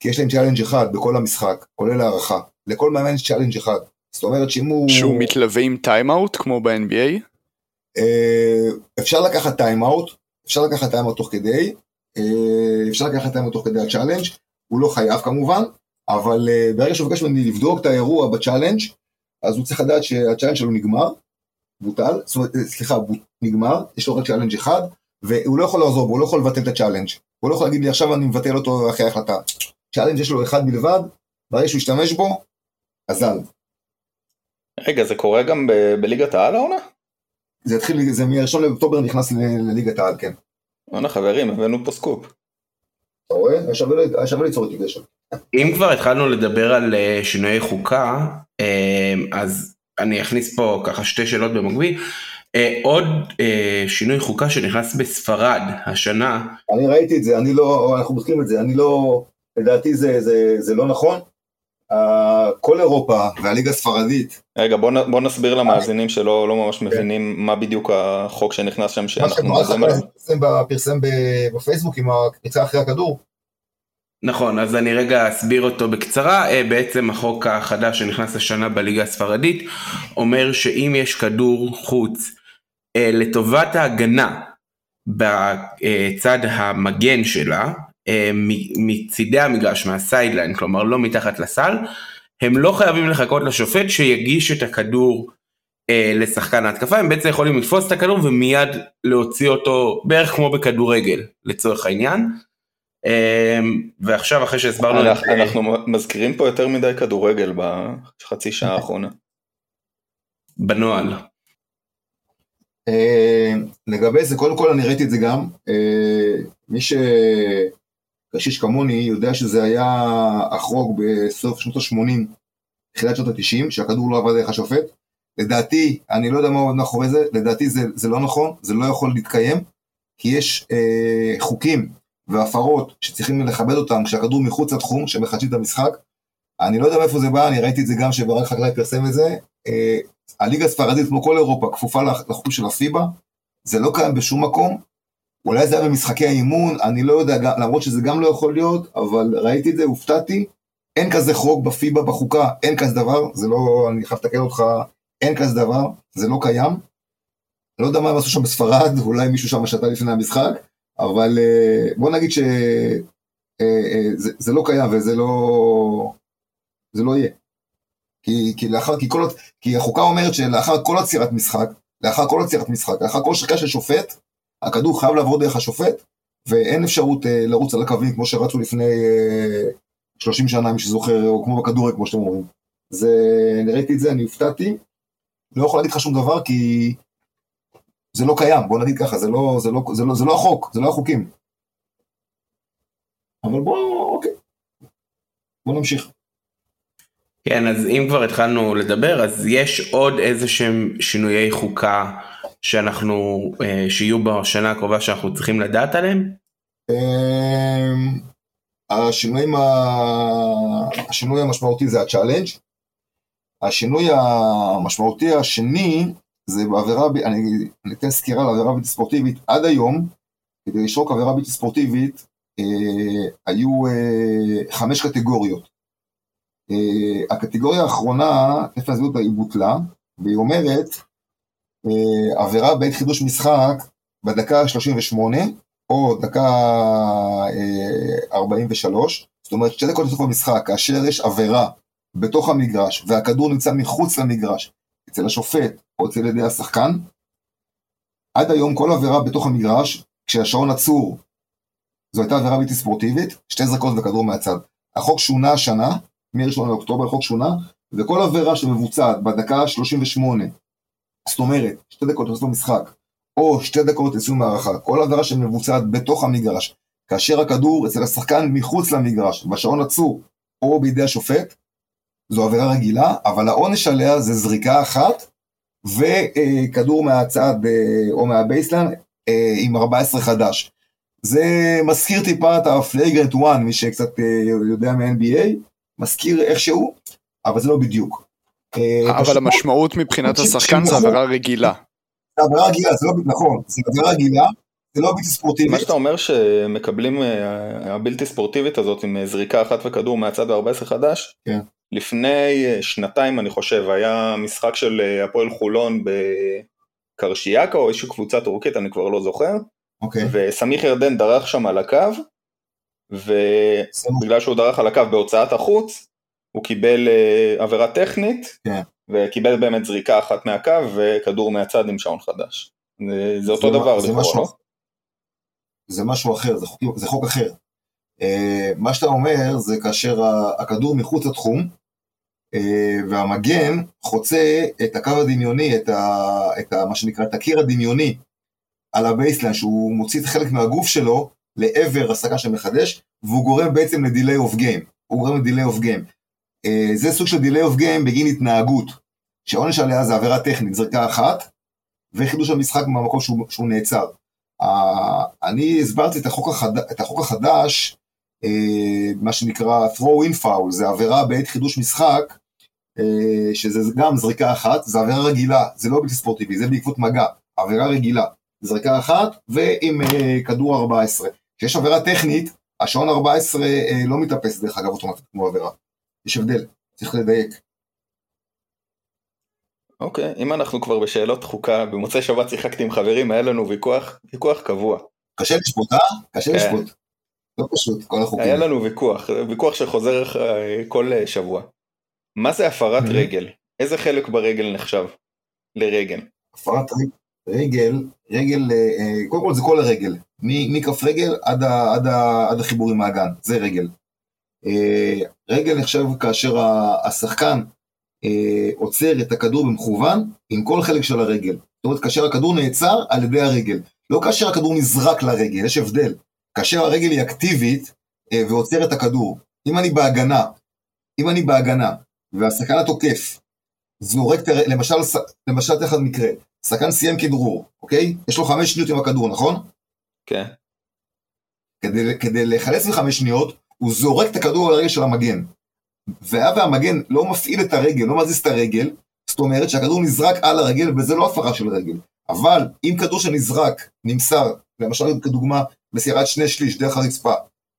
כי יש להם challenge אחד בכל המשחק, כולל הארכה. לכל מאמן יש challenge אחד. זאת אומרת שאם הוא... שהוא מתלווה עם טיימאוט כמו ב-NBA? Uh, אפשר לקחת טיימאוט, אפשר לקחת טיימאוט תוך כדי, uh, אפשר לקחת טיימאוט תוך כדי ה challenge, הוא לא חייב כמובן, אבל uh, ברגע שהוא מבקש ממני לבדוק את האירוע ב challenge, אז הוא צריך לדעת שה challenge שלו נגמר, בוטל, זאת אומרת, אה, סליחה, נגמר, יש לו רק challenge אחד, והוא לא יכול לעזוב, הוא לא יכול לבטל את ה challenge. הוא לא יכול להגיד לי עכשיו אני מבטל אותו אחרי ההחלטה. challenge יש לו אחד בלבד, ברגע שהוא ישתמש בו, אזל. רגע, זה קורה גם ב- בליגת העל העונה? זה התחיל, זה מ-1 לאוקטובר נכנס לליגת העל, כן. וואלה חברים, הבאנו פה סקופ. אתה רואה? היה שווה ליצור איתי קשר. אם כבר התחלנו לדבר על אה, שינויי חוקה, אה, אז אני אכניס פה ככה שתי שאלות במקביל. אה, עוד שינוי חוקה שנכנס בספרד השנה. אני ראיתי את זה, אני לא, אנחנו בודקים את זה, אני לא, לדעתי זה, זה, זה לא נכון. כל אירופה והליגה הספרדית. רגע בוא, בוא נסביר למאזינים שלא לא ממש כן. מבינים מה בדיוק החוק שנכנס שם שאנחנו מדברים עליו. פרסם בפייסבוק עם הקריצה אחרי הכדור. נכון, אז אני רגע אסביר אותו בקצרה. אה, בעצם החוק החדש שנכנס השנה בליגה הספרדית אומר שאם יש כדור חוץ אה, לטובת ההגנה בצד המגן שלה, אה, מצידי המגרש, מה sideline, כלומר לא מתחת לסל, הם לא חייבים לחכות לשופט שיגיש את הכדור לשחקן ההתקפה, הם בעצם יכולים לתפוס את הכדור ומיד להוציא אותו בערך כמו בכדורגל לצורך העניין. ועכשיו אחרי שהסברנו אנחנו, את... אנחנו מזכירים פה יותר מדי כדורגל בחצי שעה האחרונה. בנוהל. אמ, לגבי זה קודם כל אני ראיתי את זה גם אמ, מי שקשיש כמוני יודע שזה היה החרוג בסוף שנות ה-80 תחילת שנות ה-90 שהכדור לא עבד דרך השופט לדעתי אני לא יודע מה עומד מאחורי זה לדעתי זה, זה לא נכון זה לא יכול להתקיים כי יש אה, חוקים והפרות שצריכים לכבד אותם כשהכדור מחוץ לתחום, שמחדשים את המשחק. אני לא יודע מאיפה זה בא, אני ראיתי את זה גם שברק חקלאי פרסם את זה. אה, הליגה הספרדית, כמו כל אירופה, כפופה לחוקים של הפיבה, זה לא קיים בשום מקום. אולי זה היה במשחקי האימון, אני לא יודע, למרות שזה גם לא יכול להיות, אבל ראיתי את זה, הופתעתי. אין כזה חוק בפיבה בחוקה, אין כזה דבר, זה לא, אני חייב לתקן אותך, אין כזה דבר, זה לא קיים. לא יודע מה הם עשו שם בספרד, אולי מישהו שם שתה לפני המשחק, אבל אה, בוא נגיד שזה אה, לא קיים וזה לא, זה לא יהיה. כי, כי לאחר, כי, כל, כי החוקה אומרת שלאחר כל עצירת משחק, לאחר כל עצירת משחק, לאחר כל שריקה של שופט, הכדור חייב לעבור דרך השופט, ואין אפשרות אה, לרוץ על הקווים כמו שרצו לפני אה, 30 שנה, מי שזוכר, או כמו בכדורי, כמו שאתם אומרים. זה, אני ראיתי את זה, אני הופתעתי. לא יכול להגיד לך שום דבר, כי זה לא קיים, בוא נגיד ככה, זה לא, זה לא, זה לא, זה לא החוק, זה לא החוקים. אבל בוא, אוקיי. בוא נמשיך. כן, אז אם כבר התחלנו לדבר, אז יש עוד איזה שהם שינויי חוקה שאנחנו, אה, שיהיו בשנה הקרובה שאנחנו צריכים לדעת עליהם? אמ, השינויים, השינוי המשמעותי זה ה challenge. השינוי המשמעותי השני זה בעבירה, אני, אני אתן סקירה על עבירה בלתי ספורטיבית. עד היום, כדי לשרוק עבירה בלתי ספורטיבית, אה, היו אה, חמש קטגוריות. אה, הקטגוריה האחרונה, להסביר אותה, היא בוטלה, והיא אומרת, אה, עבירה בעת חידוש משחק בדקה ה-38, או דקה אה, 43, זאת אומרת שתי דקות לסוף המשחק, כאשר יש עבירה בתוך המגרש, והכדור נמצא מחוץ למגרש, אצל השופט או אצל ידי השחקן, עד היום כל עבירה בתוך המגרש, כשהשעון עצור, זו הייתה עבירה בלתי ספורטיבית, שתי זרקות וכדור מהצד. החוק שונה השנה, מ-1 לאוקטובר החוק שונה, וכל עבירה שמבוצעת בדקה 38, זאת אומרת, שתי דקות לסוף המשחק, או שתי דקות לסיום הערכה, כל עבירה שמבוצעת בתוך המגרש, כאשר הכדור אצל השחקן מחוץ למגרש, והשעון עצור, או בידי השופט, זו עבירה רגילה, אבל העונש עליה זה זריקה אחת, וכדור מהצד אה, או מהבייסלן אה, עם 14 חדש. זה מזכיר טיפה את ה flagrant 1, מי שקצת אה, יודע מ-NBA, מזכיר איכשהו, אבל זה לא בדיוק. אבל המשמעות מבחינת השחקן זה עבירה רגילה. זה עבירה רגילה, זה לא, נכון, זה עבירה רגילה, זה לא בלתי ספורטיבית. מה שאתה אומר שמקבלים הבלתי ספורטיבית הזאת עם זריקה אחת וכדור מהצד ו-14 חדש, כן. לפני שנתיים אני חושב היה משחק של הפועל חולון בקרשיאקה או איזושהי קבוצה טורקית אני כבר לא זוכר אוקיי. וסמיך ירדן דרך שם על הקו ובגלל שהוא דרך על הקו בהוצאת החוץ הוא קיבל עבירה טכנית כן. וקיבל באמת זריקה אחת מהקו וכדור מהצד עם שעון חדש. זה אותו זה דבר זה משהו, לא? זה משהו אחר, זה חוק, זה חוק אחר. Uh, מה שאתה אומר זה כאשר הכדור מחוץ לתחום, uh, והמגן חוצה את הקו הדמיוני, את, ה, את ה, מה שנקרא, את הקיר הדמיוני על ה baseline, שהוא מוציא את חלק מהגוף שלו לעבר השחקן שמחדש, והוא גורם בעצם ל delay of game. הוא גורם ל delay of game. זה סוג של delay of game בגין התנהגות, שהעונש עליה זה עבירה טכנית, זריקה אחת, וחידוש המשחק מהמקום שהוא, שהוא נעצר. Uh, אני הסברתי את החוק, החד... את החוק החדש, uh, מה שנקרא throw in foul, זה עבירה בעת חידוש משחק, uh, שזה גם זריקה אחת, זה עבירה רגילה, זה לא בלתי ספורטיבי, זה בעקבות מגע, עבירה רגילה, זריקה אחת ועם כדור 14. כשיש עבירה טכנית, השעון 14 uh, לא מתאפס דרך אגב אוטומטית כמו עבירה. יש הבדל, צריך לדייק. אוקיי, אם אנחנו כבר בשאלות חוקה, במוצאי שבת שיחקתי עם חברים, היה לנו ויכוח, ויכוח קבוע. קשה לשפוט, אה? קשה כן. לשפוט. לא פשוט, כל החוקים. היה לנו ויכוח, ויכוח שחוזר אה, כל אה, שבוע. מה זה הפרת Mhm. רגל? איזה חלק ברגל נחשב לרגל? הפרת ר- רגל, רגל, אה, אה, קודם כל זה כל הרגל, מכף רגל עד, ה, עד, ה, עד החיבור עם האגן, זה רגל. אה, רגל נחשב כאשר השחקן עוצר את הכדור במכוון עם כל חלק של הרגל. זאת אומרת, כאשר הכדור נעצר על ידי הרגל, לא כאשר הכדור נזרק לרגל, יש הבדל. כאשר הרגל היא אקטיבית ועוצר את הכדור. אם אני בהגנה, אם אני בהגנה, והשחקן התוקף זורק, למשל, למשל, לך מקרה, שחקן סיים כדרור, אוקיי? יש לו חמש שניות עם הכדור, נכון? כן. כדי, כדי לחלץ מחמש שניות, הוא זורק את הכדור על הרגל של המגן. והיה והמגן לא מפעיל את הרגל, לא מזיז את הרגל, זאת אומרת שהכדור נזרק על הרגל, וזה לא הפרה של רגל. אבל אם כדור שנזרק, נמסר, למשל כדוגמה, מסירת שני שליש דרך הרצפה,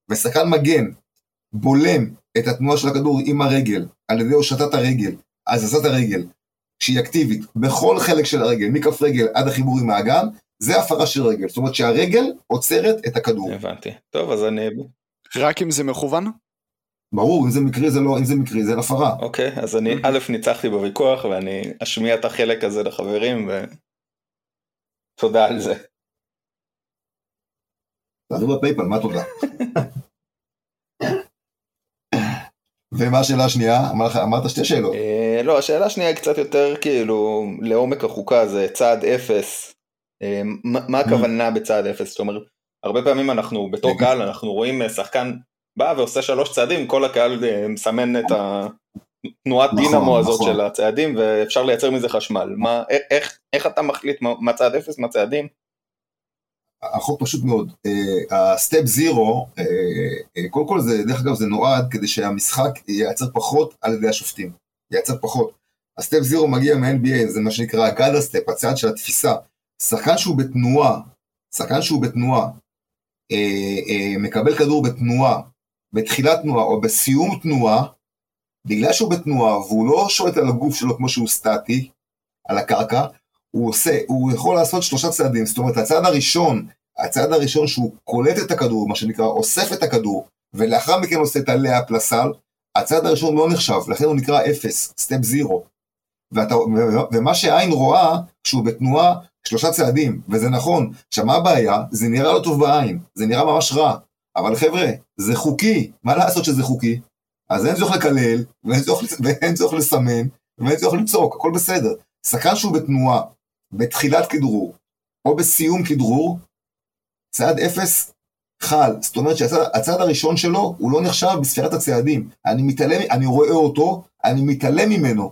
ושחקן מגן בולם את התנועה של הכדור עם הרגל, על ידי הושטת הרגל, הזזת הרגל, שהיא אקטיבית, בכל חלק של הרגל, מכף רגל עד החיבור עם האגן, זה הפרה של רגל. זאת אומרת שהרגל עוצרת את הכדור. הבנתי. טוב, אז אני... רק אם זה מכוון? ברור, אם זה מקרי זה לא, אם זה מקרי זה הפרה. אוקיי, אז אני א' ניצחתי בוויכוח ואני אשמיע את החלק הזה לחברים ותודה על זה. תעזרו בפייפל, מה תודה? ומה השאלה השנייה? אמר, אמרת שתי שאלות. אה, לא, השאלה השנייה היא קצת יותר כאילו לעומק החוקה, זה צעד אפס. אה, מה מה הכוונה בצעד אפס? זאת אומרת, הרבה פעמים אנחנו בתור קהל אנחנו רואים אה, שחקן בא ועושה שלוש צעדים, כל הקהל אה, מסמן את התנועת נכון, דינמו הזאת נכון. של הצעדים ואפשר לייצר מזה חשמל. מה, א- איך, איך אתה מחליט מה, מה צעד אפס, מה צעדים? החוק פשוט מאוד. ה step zero, קודם כל זה, דרך אגב זה נועד כדי שהמשחק ייעצר פחות על ידי השופטים. ייעצר פחות. ה step zero מגיע מה-NBA, זה מה שנקרא ה gather step, הצעד של התפיסה. שחקן שהוא בתנועה, שחקן שהוא בתנועה, אה, אה, מקבל כדור בתנועה, בתחילת תנועה או בסיום תנועה, בגלל שהוא בתנועה והוא לא שולט על הגוף שלו כמו שהוא סטטי, על הקרקע, הוא עושה, הוא יכול לעשות שלושה צעדים, זאת אומרת הצעד הראשון, הצעד הראשון שהוא קולט את הכדור, מה שנקרא אוסף את הכדור, ולאחר מכן עושה את ה layup לסל, הצעד הראשון לא נחשב, לכן הוא נקרא אפס, step zero. ואתה, ומה שהעין רואה, כשהוא בתנועה, שלושה צעדים, וזה נכון. עכשיו מה הבעיה? זה נראה לא טוב בעין, זה נראה ממש רע. אבל חבר'ה, זה חוקי, מה לעשות שזה חוקי? אז אין צורך לקלל, ואין צורך, ואין צורך לסמן, ואין צורך לצעוק, הכל בסדר. שחקן שהוא בתנועה, בתחילת כדרור, או בסיום כדרור, צעד אפס חל. זאת אומרת שהצעד הראשון שלו, הוא לא נחשב בספירת הצעדים. אני מתעלם, אני רואה אותו, אני מתעלם ממנו.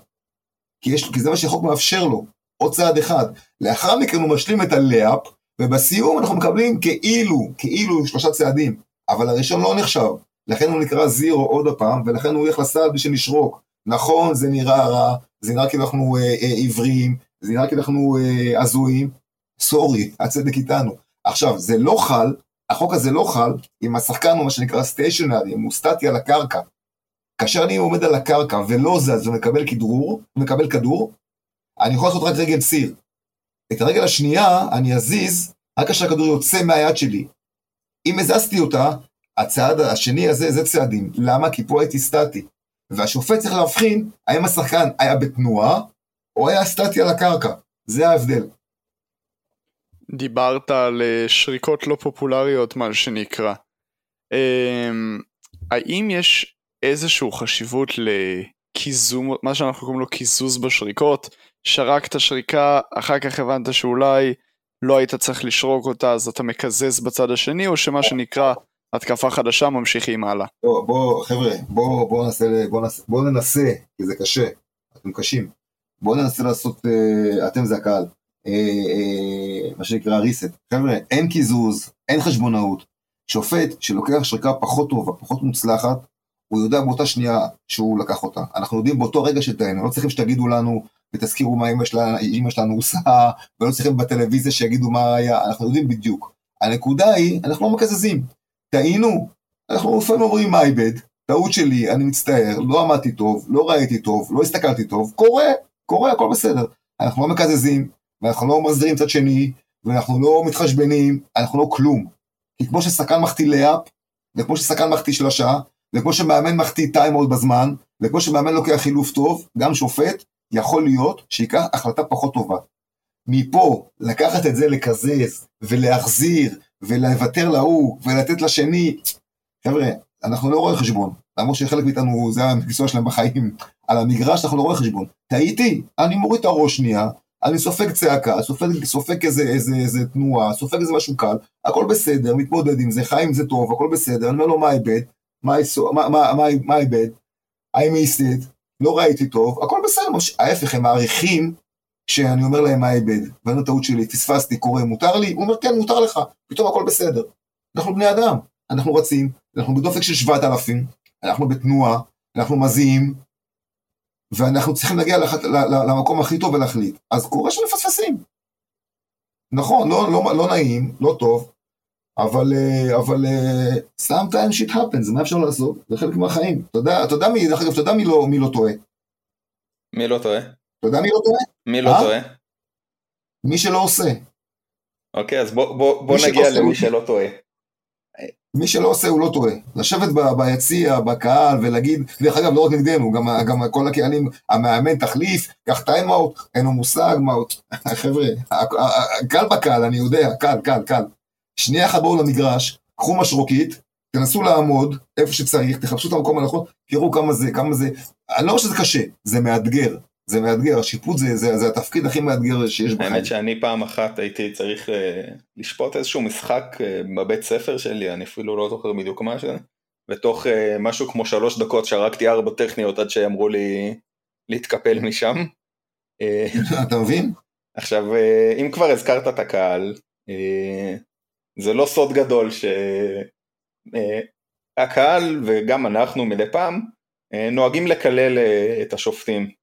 כי, יש, כי זה מה שהחוק מאפשר לו, עוד צעד אחד. לאחר מכן הוא משלים את הלאפ, ובסיום אנחנו מקבלים כאילו, כאילו שלושה צעדים. אבל הראשון לא נחשב. לכן הוא נקרא זירו עוד הפעם, ולכן הוא הולך לסל בשביל לשרוק. נכון, זה נראה רע, זה נראה כאילו אנחנו אה, אה, עיוורים, זה נראה כאילו אנחנו אה, הזויים. סורי, הצדק איתנו. עכשיו, זה לא חל, החוק הזה לא חל, אם השחקן הוא מה שנקרא סטיישנרי, אם הוא סטטי על הקרקע. כאשר אני עומד על הקרקע ולא זז ומקבל כדרור, מקבל כדור, אני יכול לעשות רק רגל ציר. את הרגל השנייה אני אזיז רק כאשר הכדור יוצא מהיד שלי. אם הזזתי אותה, הצעד השני הזה זה צעדים. למה? כי פה הייתי סטטי. והשופט צריך להבחין האם השחקן היה בתנועה או היה סטטי על הקרקע. זה ההבדל. דיברת על אה, שריקות לא פופולריות מה שנקרא. אמ, האם יש איזושהי חשיבות לקיזום, מה שאנחנו קוראים לו קיזוז בשריקות, שרקת שריקה, אחר כך הבנת שאולי לא היית צריך לשרוק אותה אז אתה מקזז בצד השני, או שמה שנקרא התקפה חדשה ממשיכים הלאה. בוא, בוא, חבר'ה, בוא, בוא, ננסה, בוא, ננסה, בוא ננסה, כי זה קשה, אתם קשים. בואו ננסה לעשות, אה, אתם זה הקהל, מה שנקרא reset. חבר'ה, אין קיזוז, אין חשבונאות. שופט שלוקח שריקה פחות טובה, פחות מוצלחת, הוא יודע באותה שנייה שהוא לקח אותה. אנחנו יודעים באותו רגע שטעינו, לא צריכים שתגידו לנו ותזכירו מה אמא שלנו, שלנו עושה, ולא צריכים בטלוויזיה שיגידו מה היה, אנחנו יודעים בדיוק. הנקודה היא, אנחנו לא מקזזים. טעינו, אנחנו לפעמים אומרים מה איבד, טעות שלי, אני מצטער, לא עמדתי טוב, לא ראיתי טוב, לא הסתכלתי טוב, קורה, קורה, הכל בסדר. אנחנו לא מקזזים, ואנחנו לא מחזירים צד שני, ואנחנו לא מתחשבנים, אנחנו לא כלום. כי כמו ששחקן מחטיא לאפ, וכמו ששחקן מחטיא שלושה, וכמו שמאמן מחטיא טיים עוד בזמן, וכמו שמאמן לוקח חילוף טוב, גם שופט יכול להיות שיקח החלטה פחות טובה. מפה, לקחת את זה לקזז, ולהחזיר, ולוותר להוא, ולתת לשני, חבר'ה, אנחנו לא רואי חשבון, למרות שחלק מאיתנו זה המקצוע שלהם בחיים, על המגרש אנחנו לא רואי חשבון. טעיתי, אני מוריד את הראש שנייה, אני סופג צעקה, סופג, סופג איזה, איזה, איזה תנועה, סופג איזה משהו קל, הכל בסדר, מתמודד עם זה, חי עם זה טוב, הכל בסדר, אני אומר לו מה איבד, מה, איבד, I missed it, לא ראיתי טוב, הכל בסדר, מש... ההפך, הם מעריכים שאני אומר להם מה איבד, ואני אומר טעות שלי, פספסתי, קורה, מותר לי? הוא אומר כן, מותר לך, פתאום הכל בסדר. אנחנו בני אדם, אנחנו רצים, אנחנו בדופק של 7,000, אנחנו בתנועה, אנחנו מזיעים, ואנחנו צריכים להגיע לח... למקום הכי טוב ולהחליט. אז קורה שמפספסים. נכון, לא, לא, לא נעים, לא טוב, אבל, אה, אבל אה, sometimes shit happens, מה אפשר לעשות? זה חלק מהחיים. אתה יודע, אתה יודע מי, דרך אגב, אתה יודע מי לא, מי לא טועה? מי לא טועה? אתה יודע מי לא טועה? מי לא אה? טועה? מי שלא עושה. אוקיי, אז בוא, בוא, בוא נגיע למי שלא טועה. מי שלא עושה הוא לא טועה. לשבת ביציע, בקהל, ולהגיד, דרך אגב, לא רק נגדנו, גם, גם כל הקהלים, המאמן תחליף, קח טיימאוט, אין לו מושג, מה הוא... חבר'ה, קל בקהל, אני יודע, קל, קל, קל. שנייה אחת בואו למגרש, קחו משרוקית, תנסו לעמוד איפה שצריך, תחפשו את המקום הנכון, תראו כמה זה, כמה זה, אני לא אומר שזה קשה, זה מאתגר, זה מאתגר, השיפוט זה, זה, זה התפקיד הכי מאתגר שיש בחיים. האמת שאני פעם אחת הייתי צריך אה, לשפוט איזשהו משחק אה, בבית ספר שלי, אני אפילו לא זוכר בדיוק מה שזה, ותוך אה, משהו כמו שלוש דקות שרקתי ארבע טכניות עד שאמרו לי להתקפל משם. אתה מבין? עכשיו, אם כבר הזכרת את הקהל, זה לא סוד גדול שהקהל וגם אנחנו מדי פעם נוהגים לקלל את השופטים.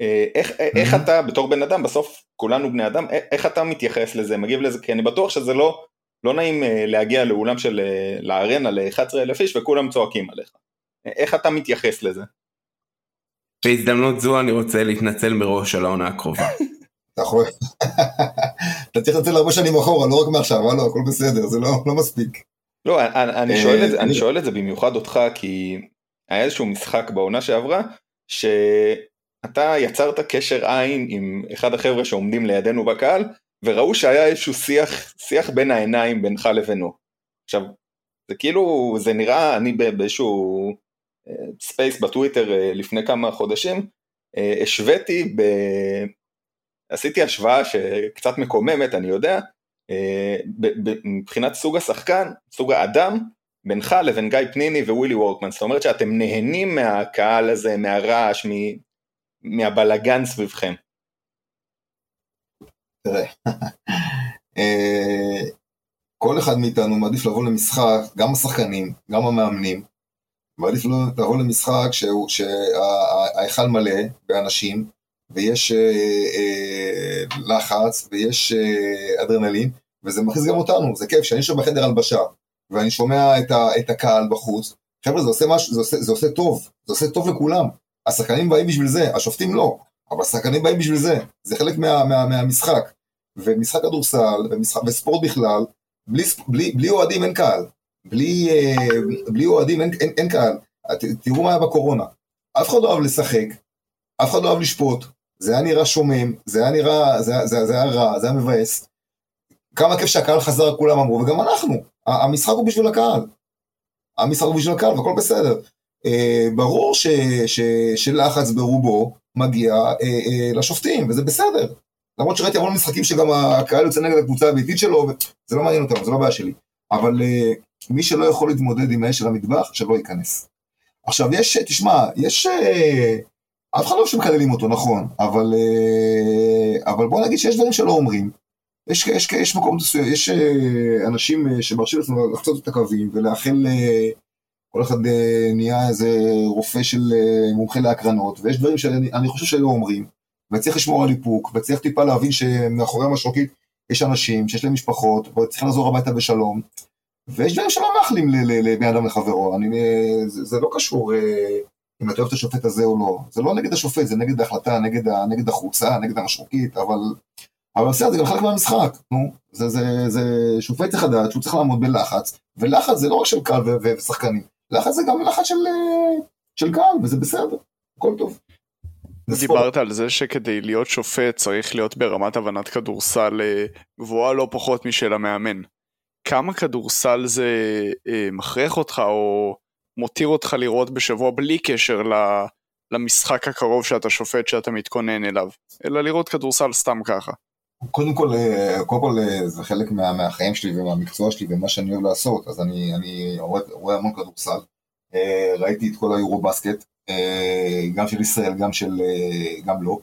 אה, איך, איך Mhm. אתה בתור בן אדם, בסוף כולנו בני אדם, א- איך אתה מתייחס לזה, מגיב לזה, כי אני בטוח שזה לא, לא נעים אה, להגיע לאולם של, אה, לארנה ל-11,000 איש וכולם צועקים עליך. אה, איך אתה מתייחס לזה? בהזדמנות זו אני רוצה להתנצל מראש על העונה הקרובה. אתה צריך לצאת הרבה שנים אחורה, לא רק מעכשיו, הלו, הכל בסדר, זה לא, לא מספיק. לא, אני, אני, אה, שואל את, זה- אני אני- שואל את זה במיוחד אותך, כי היה איזשהו משחק בעונה שעברה, שאתה יצרת קשר עין עם אחד החבר'ה שעומדים לידינו בקהל, וראו שהיה איזשהו שיח, שיח בין העיניים בינך לבינו. עכשיו, זה כאילו, זה נראה, אני באיזשהו אה, Space בטוויטר אה, לפני כמה חודשים, אה, השוויתי ב... עשיתי השוואה שקצת מקוממת, אני יודע, אה, מבחינת סוג השחקן, סוג האדם, בינך לבין גיא פניני ווילי וורקמן, זאת אומרת שאתם נהנים מהקהל הזה, מהרעש, מהבלגן סביבכם. אה, כל אחד מאיתנו מעדיף לבוא למשחק, גם השחקנים, גם המאמנים, מעדיף לא- לבוא למשחק שההיכל מלא באנשים, ויש אה, אה, לחץ, ויש אדרנלין, וזה מכניס גם אותנו, זה כיף, כשאני יושב בחדר הלבשה, ואני שומע את, הקהל בחוץ, חבר'ה, זה עושה משהו, זה עושה טוב, זה עושה טוב לכולם. השחקנים באים בשביל זה, השופטים לא, אבל השחקנים באים בשביל זה, זה חלק מה, מה, מהמשחק. ומשחק כדורסל, וספורט בכלל, בלי, בלי, בלי אוהדים אין קהל. בלי, אה, בלי אוהדים אין, אין, אין קהל. ת, תראו מה היה בקורונה. אף אחד לא אוהב לשחק, אף אחד לא אוהב לשפוט, זה היה נראה שומם, זה היה נראה, זה, זה, זה היה רע, זה היה מבאס. כמה כיף שהקהל חזר, כולם אמרו, וגם אנחנו. המשחק הוא בשביל הקהל. המשחק הוא בשביל הקהל, והכל בסדר. אה, ברור ש, ש, שלחץ ברובו מגיע אה, אה, לשופטים, וזה בסדר. למרות שראיתי המון משחקים שגם הקהל יוצא נגד הקבוצה הביתית שלו, זה לא מעניין אותנו, זה לא בעיה שלי. אבל אה, מי שלא יכול להתמודד עם האש של המטבח, שלא ייכנס. עכשיו יש, תשמע, יש... אה, אף אחד לא שמקללים אותו, נכון, אבל, אה, אבל בוא נגיד שיש דברים שלא אומרים. יש, יש, יש מקום מסוים, יש אה, אנשים אה, שמרשים לעצמם לחצות את הקווים ולאחל, כל אחד אה, נהיה איזה רופא של אה, מומחה להקרנות, ויש דברים שאני אני חושב שלא אומרים, וצריך לשמור על איפוק, וצריך טיפה להבין שמאחורי המשרוקית יש אנשים שיש להם משפחות, וצריכים לחזור הביתה בשלום, ויש דברים שלא מאחלים לבן אדם לחברו, אני, אה, זה, זה לא קשור אם אתה אוהב את השופט הזה או לא, זה לא נגד השופט, זה נגד ההחלטה, נגד, נגד החוצה, נגד המשרוקית, אבל, אבל בסדר, זה גם חלק מהמשחק, נו, זה, זה, זה, שופט צריך לדעת שהוא צריך לעמוד בלחץ, ולחץ זה לא רק של קהל ושחקנים, לחץ זה גם לחץ של, אה, של קהל, וזה בסדר, הכל טוב. דיברת על זה שכדי להיות שופט צריך להיות ברמת הבנת כדורסל אה, גבוהה לא פחות משל המאמן. כמה כדורסל זה אה, מכריח אותך או מותיר אותך לראות בשבוע בלי קשר למשחק הקרוב שאתה שופט שאתה מתכונן אליו, אלא לראות כדורסל סתם ככה. קודם כל, אה, קודם כל אה, זה חלק מה, מהחיים שלי ומהמקצוע שלי ומה שאני אוהב לעשות, אז אני, אני רואה, רואה המון כדורסל. אה, ראיתי את כל היורו בסקט, אה, גם של ישראל, גם של, גם לא.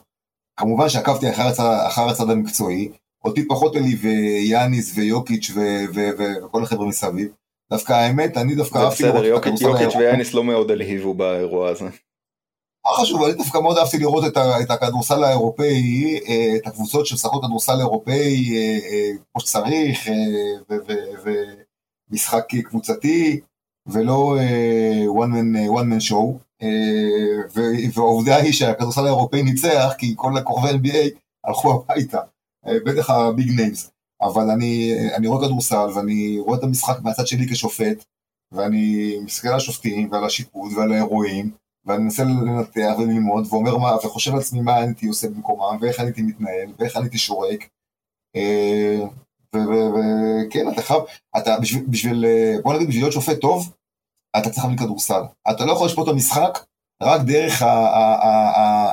כמובן שעקבתי אחר הצד, אחר הצד המקצועי, אותי פחות אלי ויאניס ויוקיץ' ו- ו- ו- וכל החבר'ה מסביב. דווקא האמת, אני דווקא אהבתי לראות בסדר, את יוקיץ' הכדורסל יוקיץ' האירופי. ויאניס לא מאוד הלהיבו באירוע הזה. מה חשוב, אני דווקא מאוד אהבתי לראות את, הכדורסל האירופאי, אה, את הקבוצות שמשחקות כדורסל אירופאי אה, אה, כמו שצריך, ומשחק קבוצתי, ולא one man show. והעובדה היא שהכדורסל האירופאי ניצח, כי כל הכוכבי NBA הלכו הביתה, בטח ה big names. אבל אני, אני רואה כדורסל, ואני רואה את המשחק מהצד שלי כשופט, ואני מסתכל על השופטים ועל השיפוט ועל האירועים, ואני מנסה לנתח וללמוד, ואומר מה, וחושב על עצמי מה הייתי עושה במקומם, ואיך הייתי מתנהל, ואיך הייתי שורק. אה, וכן, אתה חייב, אתה בשביל, בשביל, אה, בוא נגיד, בשביל להיות שופט טוב, אתה צריך להבין כדורסל. אתה לא יכול לשפוט את המשחק רק דרך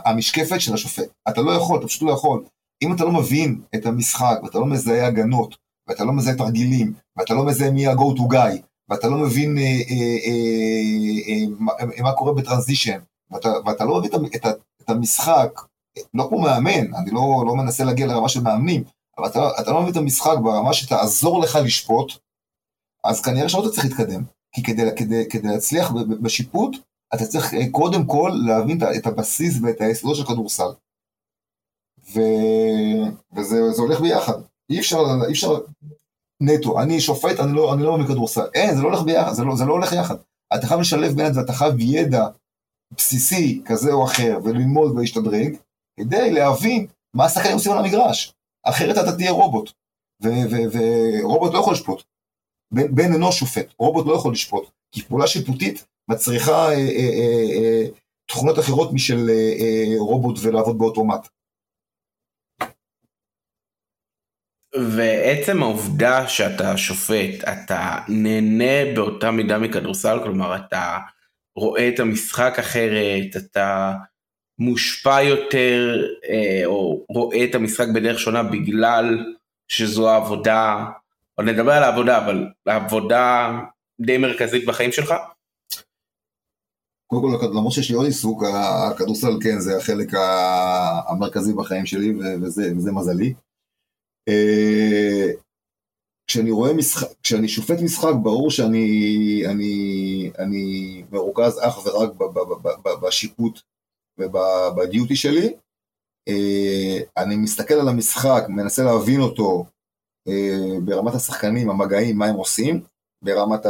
המשקפת של השופט. אתה לא יכול, אתה פשוט לא יכול. אם אתה לא מבין את המשחק, ואתה לא מזהה הגנות, ואתה לא מזהה תרגילים, ואתה לא מזהה מי ה-go to guy, ואתה לא מבין אה, אה, אה, אה, מה קורה בטרנזישן, ואתה, ואתה לא מבין את, את המשחק, לא כמו מאמן, אני לא, לא מנסה להגיע לרמה של מאמנים, אבל אתה, אתה לא מבין את המשחק ברמה שתעזור לך לשפוט, אז כנראה שלא צריך להתקדם. כי כדי, כדי, כדי להצליח בשיפוט, אתה צריך אה, קודם כל להבין את הבסיס ואת היסודות של כדורסל. ו... וזה הולך ביחד. אי אפשר, אי אפשר נטו, אני שופט, אני לא, אני לא מבין כדורסל. אין, זה לא הולך ביחד, זה לא, זה לא הולך יחד. אתה חייב לשלב בין זה, אתה חייב ידע בסיסי כזה או אחר, וללמוד ולהשתדרג, כדי להבין מה השחקנים עושים על המגרש. אחרת אתה תהיה רובוט. ורובוט לא יכול לשפוט. בן, אנוש שופט, רובוט לא יכול לשפוט. כי פעולה שיפוטית מצריכה אה, אה, אה, אה, תכונות אחרות משל אה, אה, רובוט ולעבוד באוטומט. ועצם העובדה שאתה שופט, אתה נהנה באותה מידה מכדורסל, כלומר אתה רואה את המשחק אחרת, אתה מושפע יותר, אה, או רואה את המשחק בדרך שונה בגלל שזו העבודה, או נדבר על העבודה, אבל העבודה די מרכזית בחיים שלך? קודם כל, למרות שיש לי עוד עיסוק, הכדורסל כן זה החלק המרכזי בחיים שלי, וזה, וזה מזלי. אה, כשאני רואה משחק, כשאני שופט משחק, ברור שאני אני, אני מרוכז אך ורק בשיפוט ובדיוטי שלי. אה, אני מסתכל על המשחק, מנסה להבין אותו אה, ברמת השחקנים, המגעים, מה הם עושים, ברמת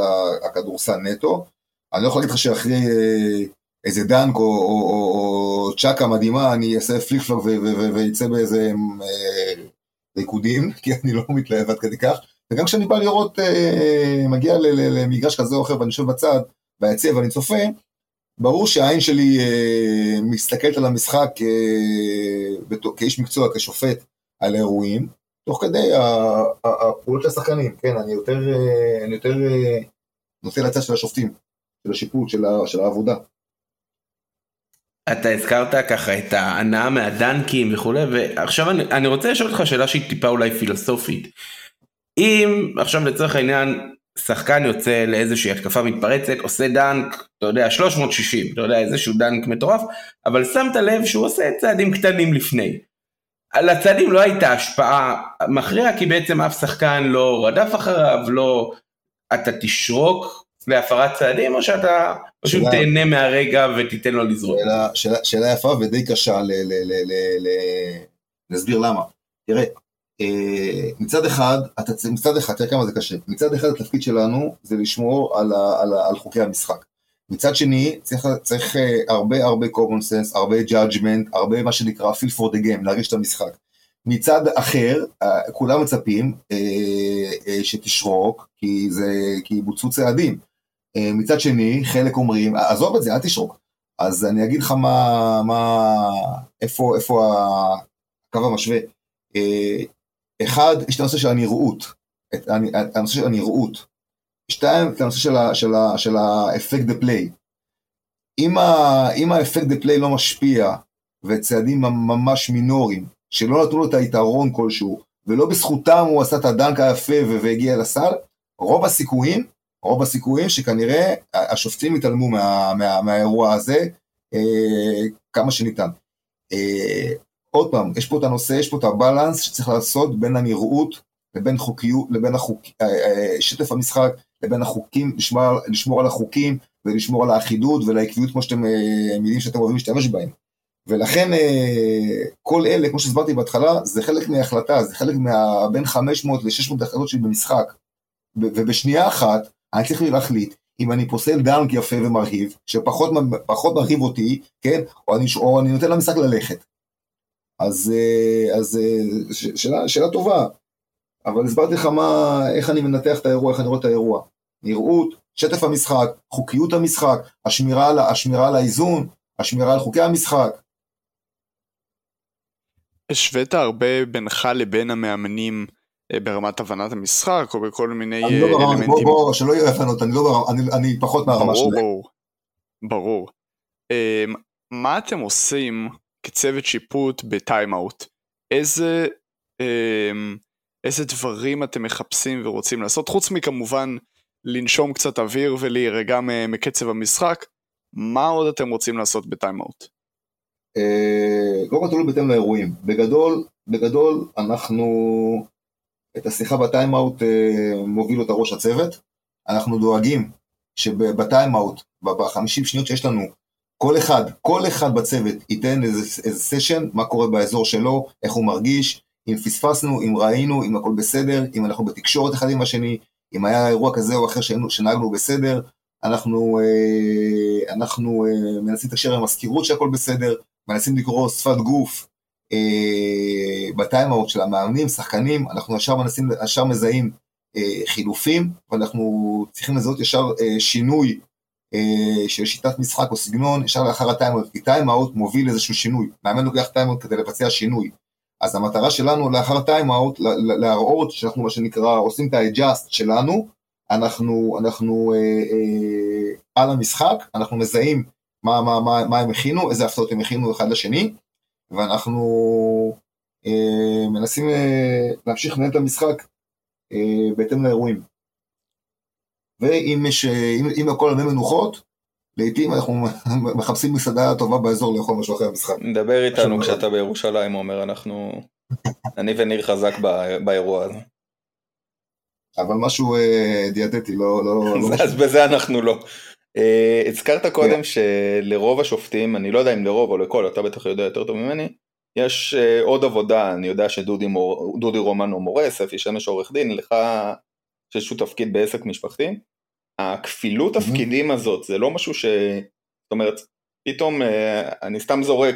הכדורסל נטו. אני לא יכול להגיד לך שאחרי איזה דנק או, או, או, או צ'אקה מדהימה, אני אעשה פליק פלוק ויצא באיזה ריקודים, כי אני לא מתלהב עד כדי כך, וגם כשאני בא לראות, אה, מגיע למגרש כזה או אחר ואני יושב בצד, ביציע ואני צופה, ברור שהעין שלי אה, מסתכלת על המשחק אה, כאיש מקצוע, כשופט, על האירועים, תוך כדי הפעולות של השחקנים, כן, אני יותר, אה, אני יותר אה, נוטה לצד של השופטים, של השיפוט, של, של העבודה. אתה הזכרת ככה את ההנאה מהדנקים וכולי ועכשיו אני, אני רוצה לשאול אותך שאלה שהיא טיפה אולי פילוסופית. אם עכשיו לצורך העניין שחקן יוצא לאיזושהי התקפה מתפרצת עושה דנק אתה יודע 360 אתה יודע איזשהו דנק מטורף אבל שמת לב שהוא עושה צעדים קטנים לפני. לצעדים לא הייתה השפעה מכריעה כי בעצם אף שחקן לא רדף אחריו לא אתה תשרוק להפרת צעדים, או שאתה פשוט תהנה מהרגע ותיתן לו לזרוק? שאלה, יפה ודי קשה ל, ל, ל, ל, ל, להסביר למה. תראה, אה, מצד אחד, אתה, מצד אחד, תראה כמה זה קשה, מצד אחד התפקיד שלנו זה לשמור על, ה, על, ה, על חוקי המשחק. מצד שני, צריך, צריך אה, הרבה הרבה common sense, הרבה judgment, הרבה מה שנקרא feel for the game, להרגיש את המשחק. מצד אחר, אה, כולם מצפים שתשרוק, כי, זה, כי בוצעו צעדים. אה, מצד שני, חלק אומרים, עזוב את זה, אל תשרוק. אז אני אגיד לך מה, מה, איפה, איפה הקו המשווה. אה, אחד, יש את הנושא של הנראות, את הנושא של הנראות. שתיים, את הנושא של, של, של ה affect the play. אם ה affect the play לא משפיע, וצעדים ממש מינוריים, שלא נתנו לו את היתרון כלשהו, ולא בזכותם הוא עשה את הדנק היפה והגיע לסל, רוב הסיכויים רוב הסיכויים שכנראה השופטים יתעלמו מה, מה, מהאירוע הזה אה, כמה שניתן. אה, עוד פעם, יש פה את הנושא, יש פה את הבלנס שצריך לעשות בין הנראות לבין חוקיות, לבין החוק, אה, אה, שטף המשחק, לבין החוקים, לשמור, לשמור על החוקים ולשמור על האחידות ולעקביות כמו שאתם, אה, מילים שאתם אוהבים להשתמש בהם. ולכן אה, כל אלה, כמו שהסברתי בהתחלה, זה חלק מההחלטה, זה חלק מהבין 500 ל-600 החלטות שלי במשחק. ובשנייה אחת, אני צריך להחליט אם אני פוסל דאנק יפה ומרהיב, שפחות מרהיב אותי, כן, או אני, או אני נותן למשחק ללכת. אז, אה, אז שאלה, שאלה טובה, אבל הסברתי לך מה, איך אני מנתח את האירוע, איך אני רואה את האירוע. נראות, שטף המשחק, חוקיות המשחק, השמירה השמירה על האיזון, השמירה על חוקי המשחק. השווית הרבה בינך לבין המאמנים אה, ברמת הבנת המשחק או בכל מיני אני לא ברמה, אלמנטים. בוא, בוא, שלא יהיה הבנות, אני, לא ברמה, אני, אני פחות מהרמה שלהם. ברור, ברור. Um, מה אתם עושים כצוות שיפוט בטיימאוט? איזה, um, איזה דברים אתם מחפשים ורוצים לעשות? חוץ מכמובן לנשום קצת אוויר ולהירגע מקצב המשחק, מה עוד אתם רוצים לעשות בטיימאוט? קודם כל תלוי בהתאם לאירועים. בגדול, בגדול אנחנו את השיחה בטיימאוט אה, מוביל אותה ראש הצוות. אנחנו דואגים שבטיימאוט, בחמישים שניות שיש לנו, כל אחד, כל אחד בצוות ייתן איזה, איזה סשן, מה קורה באזור שלו, איך הוא מרגיש, אם פספסנו, אם ראינו, אם הכל בסדר, אם אנחנו בתקשורת אחד עם השני, אם היה אירוע כזה או אחר שנהגנו בסדר, אנחנו, אה, אנחנו אה, מנסים לתקשר עם המזכירות שהכל בסדר, מנסים לקרוא שפת גוף בטיימאוט של המאמנים, שחקנים, אנחנו ישר מנסים, ישר מזהים חילופים, ואנחנו צריכים לזהות ישר שינוי של שיטת משחק או סגנון, ישר לאחר הטיימאוט, כי טיימאוט מוביל איזשהו שינוי, מאמן לוקח טיימאוט כדי לבצע שינוי. אז המטרה שלנו לאחר טיימאוט להראות שאנחנו מה שנקרא עושים את ה adjust שלנו, אנחנו, אנחנו אה, אה, על המשחק, אנחנו מזהים מה, מה, מה, מה הם הכינו, איזה הפתעות הם הכינו אחד לשני, ואנחנו אה, מנסים אה, להמשיך לנהל את המשחק אה, בהתאם לאירועים. ואם יש, אם, אם הכל הרבה מנוחות, לעיתים אנחנו מחפשים מסעדה טובה באזור לאכול משהו אחר במשחק. דבר איתנו כשאתה בירושלים, עומר, אנחנו... אני וניר חזק באירוע הזה. אבל משהו אה, דיאטטי, לא... לא, לא אז בזה אנחנו לא. אה, הזכרת קודם שלרוב השופטים, אני לא יודע אם לרוב או לכל, אתה בטח יודע יותר טוב ממני, יש אה, עוד עבודה, אני יודע שדודי מור, רומן הוא מורה, ספי שמש עורך דין, לך יש איזשהו תפקיד בעסק משפחתי. הכפילות תפקידים הזאת זה לא משהו ש... זאת אומרת, פתאום אני סתם זורק,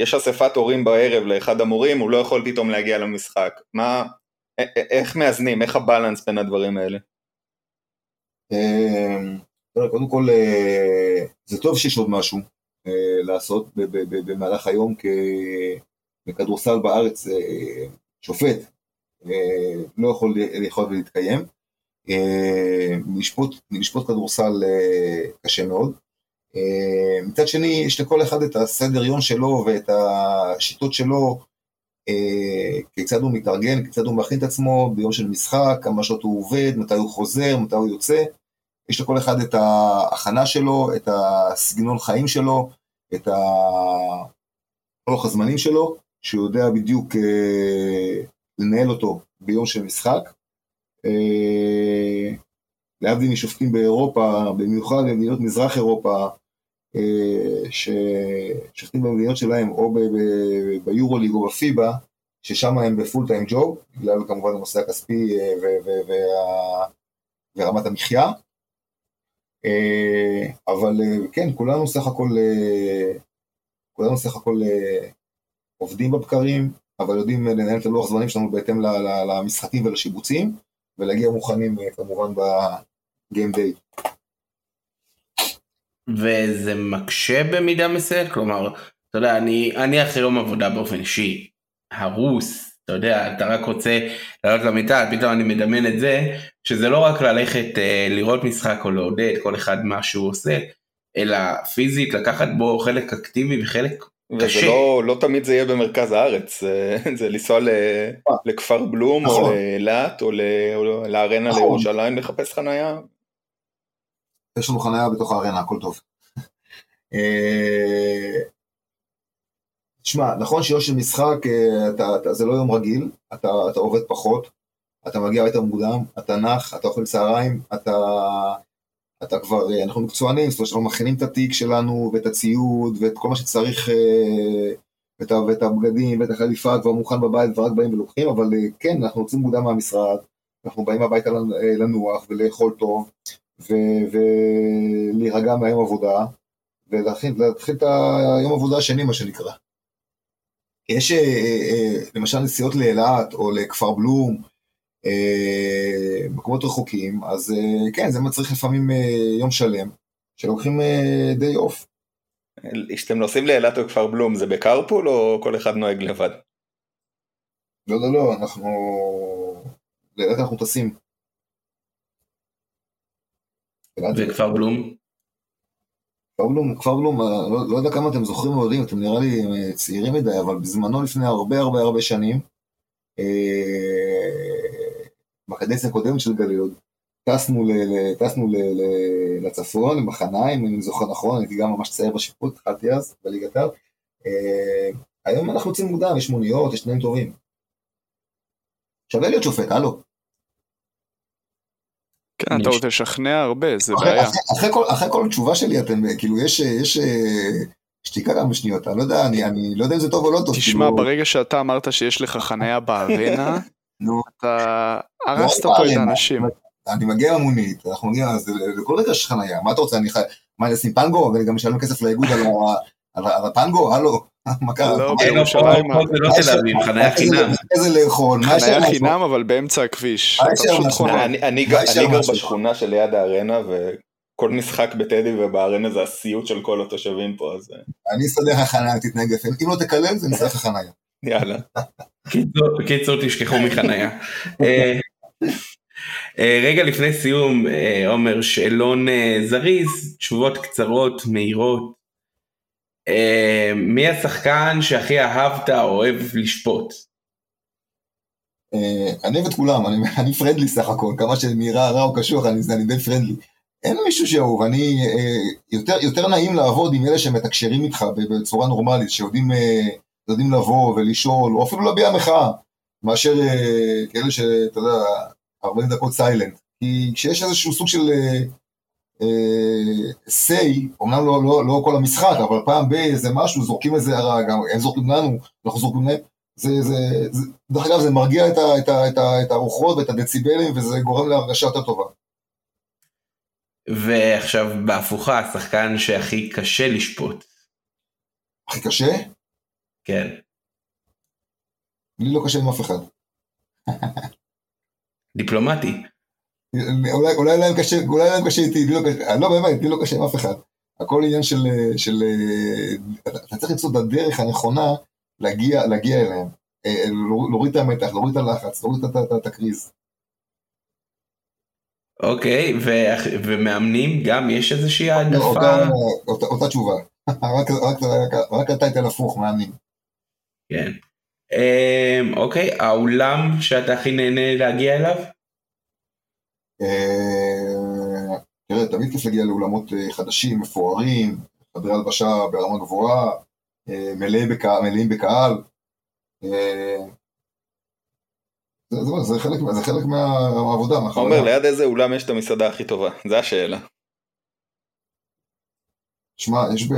יש אספת הורים בערב לאחד המורים, הוא לא יכול פתאום להגיע למשחק. מה, איך מאזנים, איך הבלנס בין הדברים האלה? אמ, קודם כל, אה, זה טוב שיש עוד משהו אה, לעשות במהלך היום, כי בארץ אה, שופט לא יכול לאכול ולהתקיים. לשפוט, לשפוט כדורסל קשה מאוד. מצד שני, יש לכל אחד את הסדר יום שלו ואת השיטות שלו כיצד הוא מתארגן, כיצד הוא מכין את עצמו ביום של משחק, כמה שעות הוא עובד, מתי הוא חוזר, מתי הוא יוצא. יש לכל אחד את ההכנה שלו, את הסגנון חיים שלו, את הלוח הזמנים שלו, שהוא יודע בדיוק אה, לנהל אותו ביום של משחק. אה, להבדיל משופטים באירופה, במיוחד במדינות מזרח אירופה, אה, ששופטים במדינות שלהם או ביורוליג או בפיבה, ששם הם בפול טיים ג'וב, בגלל כמובן הנושא הכספי אה, ורמת המחיה. אה, אבל כן, כולנו סך הכל, כולנו סך הכל עובדים בבקרים, אבל יודעים לנהל את הלוח זמנים שלנו בהתאם למשחקים ולשיבוצים, ולהגיע מוכנים כמובן בגיים דיי. וזה מקשה במידה מסוימת, כלומר, אתה יודע, אני, אני אחרי יום עבודה באופן אישי, הרוס, אתה יודע, אתה רק רוצה לעלות למיטה, פתאום אני מדמיין את זה, שזה לא רק ללכת אה, לראות משחק או לעודד כל אחד מה שהוא עושה, אלא פיזית לקחת בו חלק אקטיבי וחלק וזה קשה. לא, לא תמיד זה יהיה במרכז הארץ, זה, זה לנסוע ל, לכפר בלום נכון. או לאילת או, או לארנה נכון. לירושלים לחפש חנייה. יש לנו חניה בתוך הארנה, הכל טוב. תשמע, נכון שיום של משחק, אה, אתה, אתה, זה לא יום רגיל, אתה, אתה עובד פחות, אתה מגיע הביתה מוקדם, אתה נח, אתה אוכל צהריים, אתה, אתה כבר, אה, אנחנו מקצוענים, זאת אומרת שאנחנו מכינים את התיק שלנו ואת הציוד ואת כל מה שצריך, אה, ואת, ואת הבגדים ואת החליפה כבר מוכן בבית ורק באים ולוקחים, אבל כן, אנחנו יוצאים מוקדם מהמשרד, אנחנו באים הביתה לנוח ולאכול טוב ולהירגע מהיום עבודה ולהתחיל את היום עבודה השני מה שנקרא. יש למשל נסיעות לאילת או לכפר בלום אה, מקומות רחוקים, אז אה, כן, זה מצריך לפעמים אה, יום שלם, שלוקחים די אוף. כשאתם נוסעים לאילת או כפר בלום, זה בקרפול או כל אחד נוהג לבד? לא, לא, לא, אנחנו... לאילת אנחנו טסים. וכפר בלום? כפר בלום, כפר בלום, לא, לא יודע כמה אתם זוכרים או יודעים, אתם נראה לי צעירים מדי, אבל בזמנו לפני הרבה הרבה הרבה שנים, בקדנציה הקודמת של גלילות, טסנו, ל, ל, טסנו ל, ל, לצפון, למחניים, אם אני זוכר נכון, הייתי גם ממש צעיר בשיפוט, התחלתי אז, בליגת העל. אה, היום אנחנו יוצאים מוקדם, יש מוניות, יש תנאים טובים. שווה להיות שופט, הלו. כן, אתה עוד תשכנע הרבה, זה בעיה. אחרי, אחרי, כל, אחרי כל תשובה שלי, אתם, כאילו, יש, יש אה, שתיקה כמה שניות, אני לא יודע, אני, אני לא יודע אם זה טוב או לא טוב. תשמע, כאילו... ברגע שאתה אמרת שיש לך חניה בארנה, אתה הרסת פה את האנשים. אני מגיע למונית, אנחנו מגיעים, אז לכל רגע יש חניה, מה אתה רוצה, אני חי... מה, אני אשים פנגו, ואני גם משלם כסף לאיגוד על הפנגו? הלו? לא, בירושלים. זה לא תל אביב, חניה חינם. איזה לאכול, מה חניה חינם, אבל באמצע הכביש. אני גר בשכונה שליד הארנה, וכל משחק בטדי ובארנה זה הסיוט של כל התושבים פה, אז... אני אסדר לך חניה, תתנהג יפה. אם לא תקלל, זה נצטרך לך חניה. יאללה. בקיצור תשכחו מחניה. אה, אה, רגע לפני סיום אה, עומר שאלון זריז תשובות קצרות מהירות מי השחקן שהכי אהבת או אוהב לשפוט? אני אוהב את כולם, אני פרנדלי סך הכל, כמה שנראה רע או קשוח, אני די פרנדלי. אין מישהו שאהוב, אני, יותר נעים לעבוד עם אלה שמתקשרים איתך בצורה נורמלית, שיודעים יודעים לבוא ולשאול, או אפילו להביע מחאה, מאשר אה, כאלה שאתה יודע, 40 דקות סיילנט. כי כשיש איזשהו סוג של סיי, אה, אומנם לא, לא, לא כל המשחק, אבל פעם באיזה משהו, זורקים איזה הרע, גם הם זורקים לנו, אנחנו זורקים להם. זה, זה, זה, דרך אגב, זה מרגיע את, ה, את, ה, את, ה, את הרוחות ואת הדציבלים, וזה גורם להרגשה יותר טובה. ועכשיו בהפוכה, השחקן שהכי קשה לשפוט. הכי קשה? כן. לי לא קשה עם אף אחד. דיפלומטי. אולי, אולי להם קשה, אולי להם קשה איתי, לא קשה, לא באמת, לי לא קשה עם אף אחד. הכל עניין של, של, אתה צריך למצוא את הדרך הנכונה להגיע, להגיע אליהם. אה, להוריד את המתח, להוריד את הלחץ, להוריד את הקריז. אוקיי, ומאמנים גם יש איזושהי העדפה? אותה, תשובה, רק, אתה היית הפוך, מאמנים. כן. אמ, אוקיי, האולם שאתה הכי נהנה להגיע אליו? אה, תראה, תמיד כיף להגיע לאולמות אה, חדשים, מפוארים, חדרי הלבשה ברמה גבוהה, אה, מלאים בקהל. זה, חלק, מהעבודה. עומר, ליד איזה אולם יש את המסעדה הכי טובה? זו השאלה. שמע, יש ב...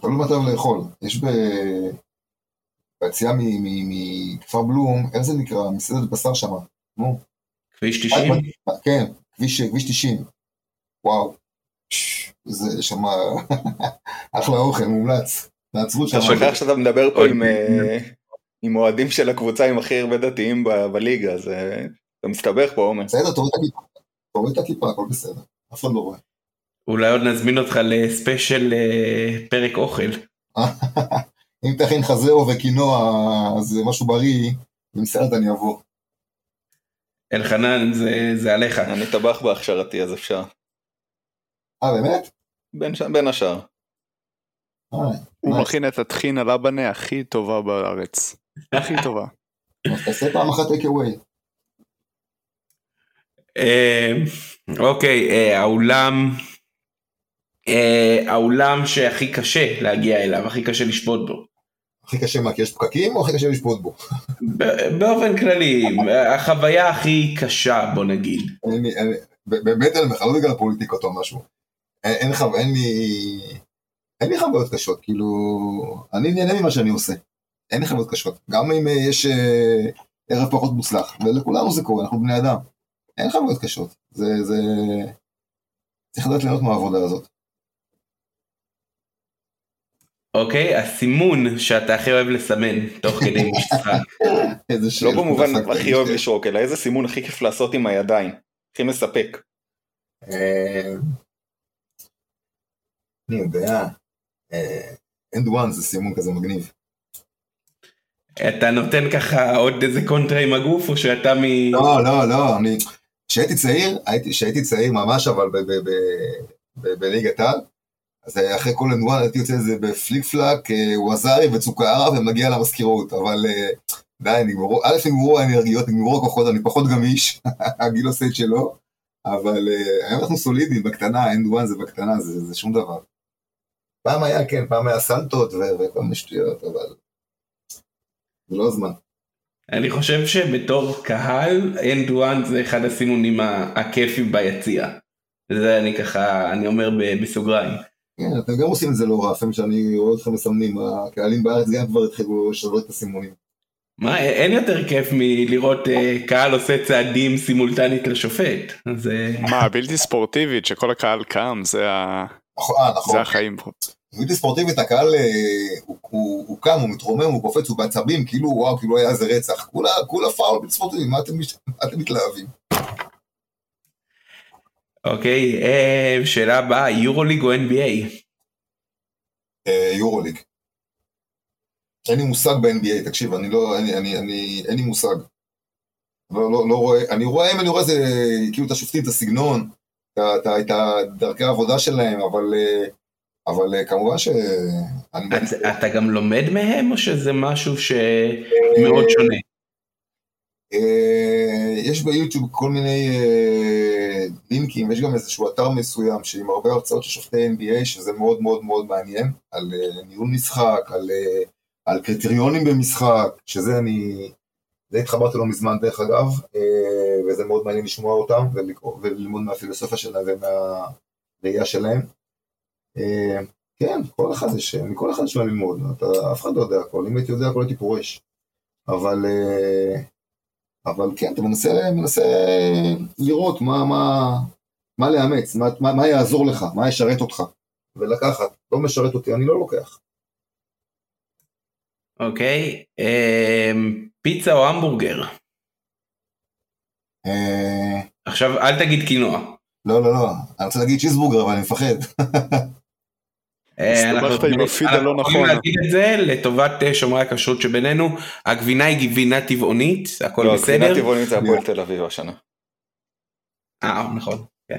תלוי מתי לאכול. יש ב... ביציאה מכפר בלום, איך זה נקרא? מסעדת בשר שמה. נו. כביש 90? כן, כביש, כביש 90. וואו. זה שמה אחלה אוכל, מומלץ. תעצרו שם. אתה שוכח שאתה מדבר פה עם, אה, עם אוהדים של הקבוצה עם הכי הרבה דתיים בליגה, אז אה, אתה מסתבך פה עומר. בסדר, תוריד את הכיפה. תוריד את הכיפה, הכל בסדר. אף אחד לא רואה. אולי עוד נזמין אותך לספיישל אה, פרק אוכל. אם תכין חזהו וקינוע, אז משהו בריא, במסעדת אני אבוא. אלחנן, זה, זה עליך. אני טבח בהכשרתי, אז אפשר. אה, באמת? בין, בין השאר. הוא מכין את הטחין על הבנה הכי טובה בארץ. הכי טובה. אז תעשה פעם אחת טייק אווי. אוקיי, אה, האולם, אה, האולם שהכי קשה להגיע אליו, הכי קשה לשפוט בו. הכי קשה מה, כי יש פקקים או הכי קשה לשפוט בו? באופן כללי, החוויה הכי קשה בוא נגיד. באמת אני אומר לא בגלל הפוליטיקות או משהו. אין לי... אין לי חוויות קשות, כאילו... אני נהנה ממה שאני עושה. אין לי חוויות קשות. גם אם יש אה, ערב פחות מוצלח, ולכולנו זה קורה, אנחנו בני אדם. אין חוויות קשות. זה... זה... צריך לדעת ליהנות מהעבודה הזאת. אוקיי, הסימון שאתה הכי אוהב לסמן תוך כדי משחק. לא במובן הכי אוהב לשרוק, אלא איזה סימון הכי כיף לעשות עם הידיים, הכי מספק. אה, אני יודע, and one זה סימון כזה מגניב. אתה נותן ככה עוד איזה קונטרה עם הגוף או שאתה מ... לא, לא, לא, אני... כשהייתי צעיר, כשהייתי צעיר ממש אבל בליגת העל, אז אחרי כל and one הייתי יוצא לזה בפליק פלאק, אה, ווזארי וצוקהרה ומגיע למזכירות, אבל אה, די, נגמרו, א' נגמרו האנרגיות, נגמרו הכוחות, אני פחות גמיש, הגיל עושה את שלו, אבל אה, היום אנחנו סולידיים, בקטנה, and one זה בקטנה, זה, זה שום דבר. פעם היה, כן, פעם היה סלטות וכל מיני שטויות, אבל זה לא הזמן. אני חושב שבתור קהל, and one זה אחד הסימונים הכיפים ביציע. זה אני ככה, אני אומר בסוגריים. כן, אתם גם עושים את זה לא רע, לפעמים שאני רואה אתכם מסמנים, הקהלים בארץ גם כבר התחילו לשדר את הסימונים. מה, אין יותר כיף מלראות uh, קהל עושה צעדים סימולטנית לשופט. זה... מה, בלתי ספורטיבית שכל הקהל קם, זה, ה... נכון, נכון. זה החיים פה. בלתי ספורטיבית הקהל אה, הוא, הוא, הוא קם, הוא מתרומם, הוא קופץ, הוא בעצבים, כאילו וואו, כאילו היה איזה רצח. כולה, כולה פאול בלתי ספורטיבית, מה אתם, מה אתם מתלהבים? אוקיי, okay, שאלה הבאה, יורוליג או NBA? יורוליג. אין לי מושג ב-NBA, תקשיב, אני לא, אני, אני, אני, אין לי מושג. לא, לא, לא רואה, אני רואה, אם אני רואה זה, כאילו את השופטים, את הסגנון, את דרכי העבודה שלהם, אבל, אבל כמובן ש... אתה, אתה גם לומד מהם, או שזה משהו שמאוד שונה? יש ביוטיוב כל מיני לינקים, יש גם איזשהו אתר מסוים שעם הרבה הרצאות של שופטי NBA, שזה מאוד מאוד מאוד מעניין, על ניהול משחק, על... על קריטריונים במשחק, שזה אני, זה התחברתי לא מזמן דרך אגב, אה, וזה מאוד מעניין לשמוע אותם וללמוד מהפילוסופיה שלהם ומהראייה שלהם. אה, כן, כל אחד יש, מכל אחד יש מה ללמוד, אתה, אף אחד לא יודע הכל, אם הייתי יודע הכל הייתי פורש. אבל, אה, אבל כן, אתה מנסה, מנסה לראות מה, מה, מה לאמץ, מה, מה, מה יעזור לך, מה ישרת אותך, ולקחת, לא משרת אותי, אני לא לוקח. אוקיי, אמ, פיצה או המבורגר? אה, עכשיו אל תגיד קינוע. לא לא לא, אני רוצה להגיד צ'יזבורגר אבל אני מפחד. אה, אנחנו יכולים להגיד את זה לטובת אה, שומרי הכשרות שבינינו, הגבינה היא גבינה טבעונית, הכל לא, בסדר. גבינה טבעונית זה הפועל תל אביב השנה. אה נכון, כן.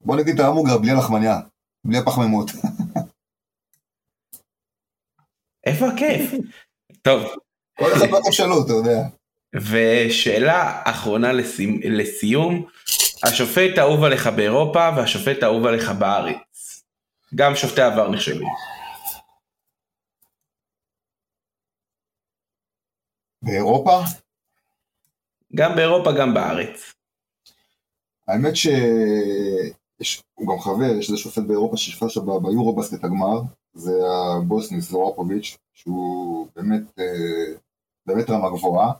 בוא נגיד את ההמבורגר בלי הלחמניה, בלי הפחמימות. איפה הכיף? טוב. כל אחד שלו, אתה יודע. ושאלה אחרונה לסיום, השופט האהוב עליך באירופה והשופט האהוב עליך בארץ. גם שופטי עבר נחשבים. באירופה? גם באירופה, גם בארץ. האמת שהוא גם חבר, יש איזה שופט באירופה ששפט עכשיו ביורו בסקט הגמר, זה הבוסני זורפוביץ', שהוא באמת, אה, באמת רמה גבוהה.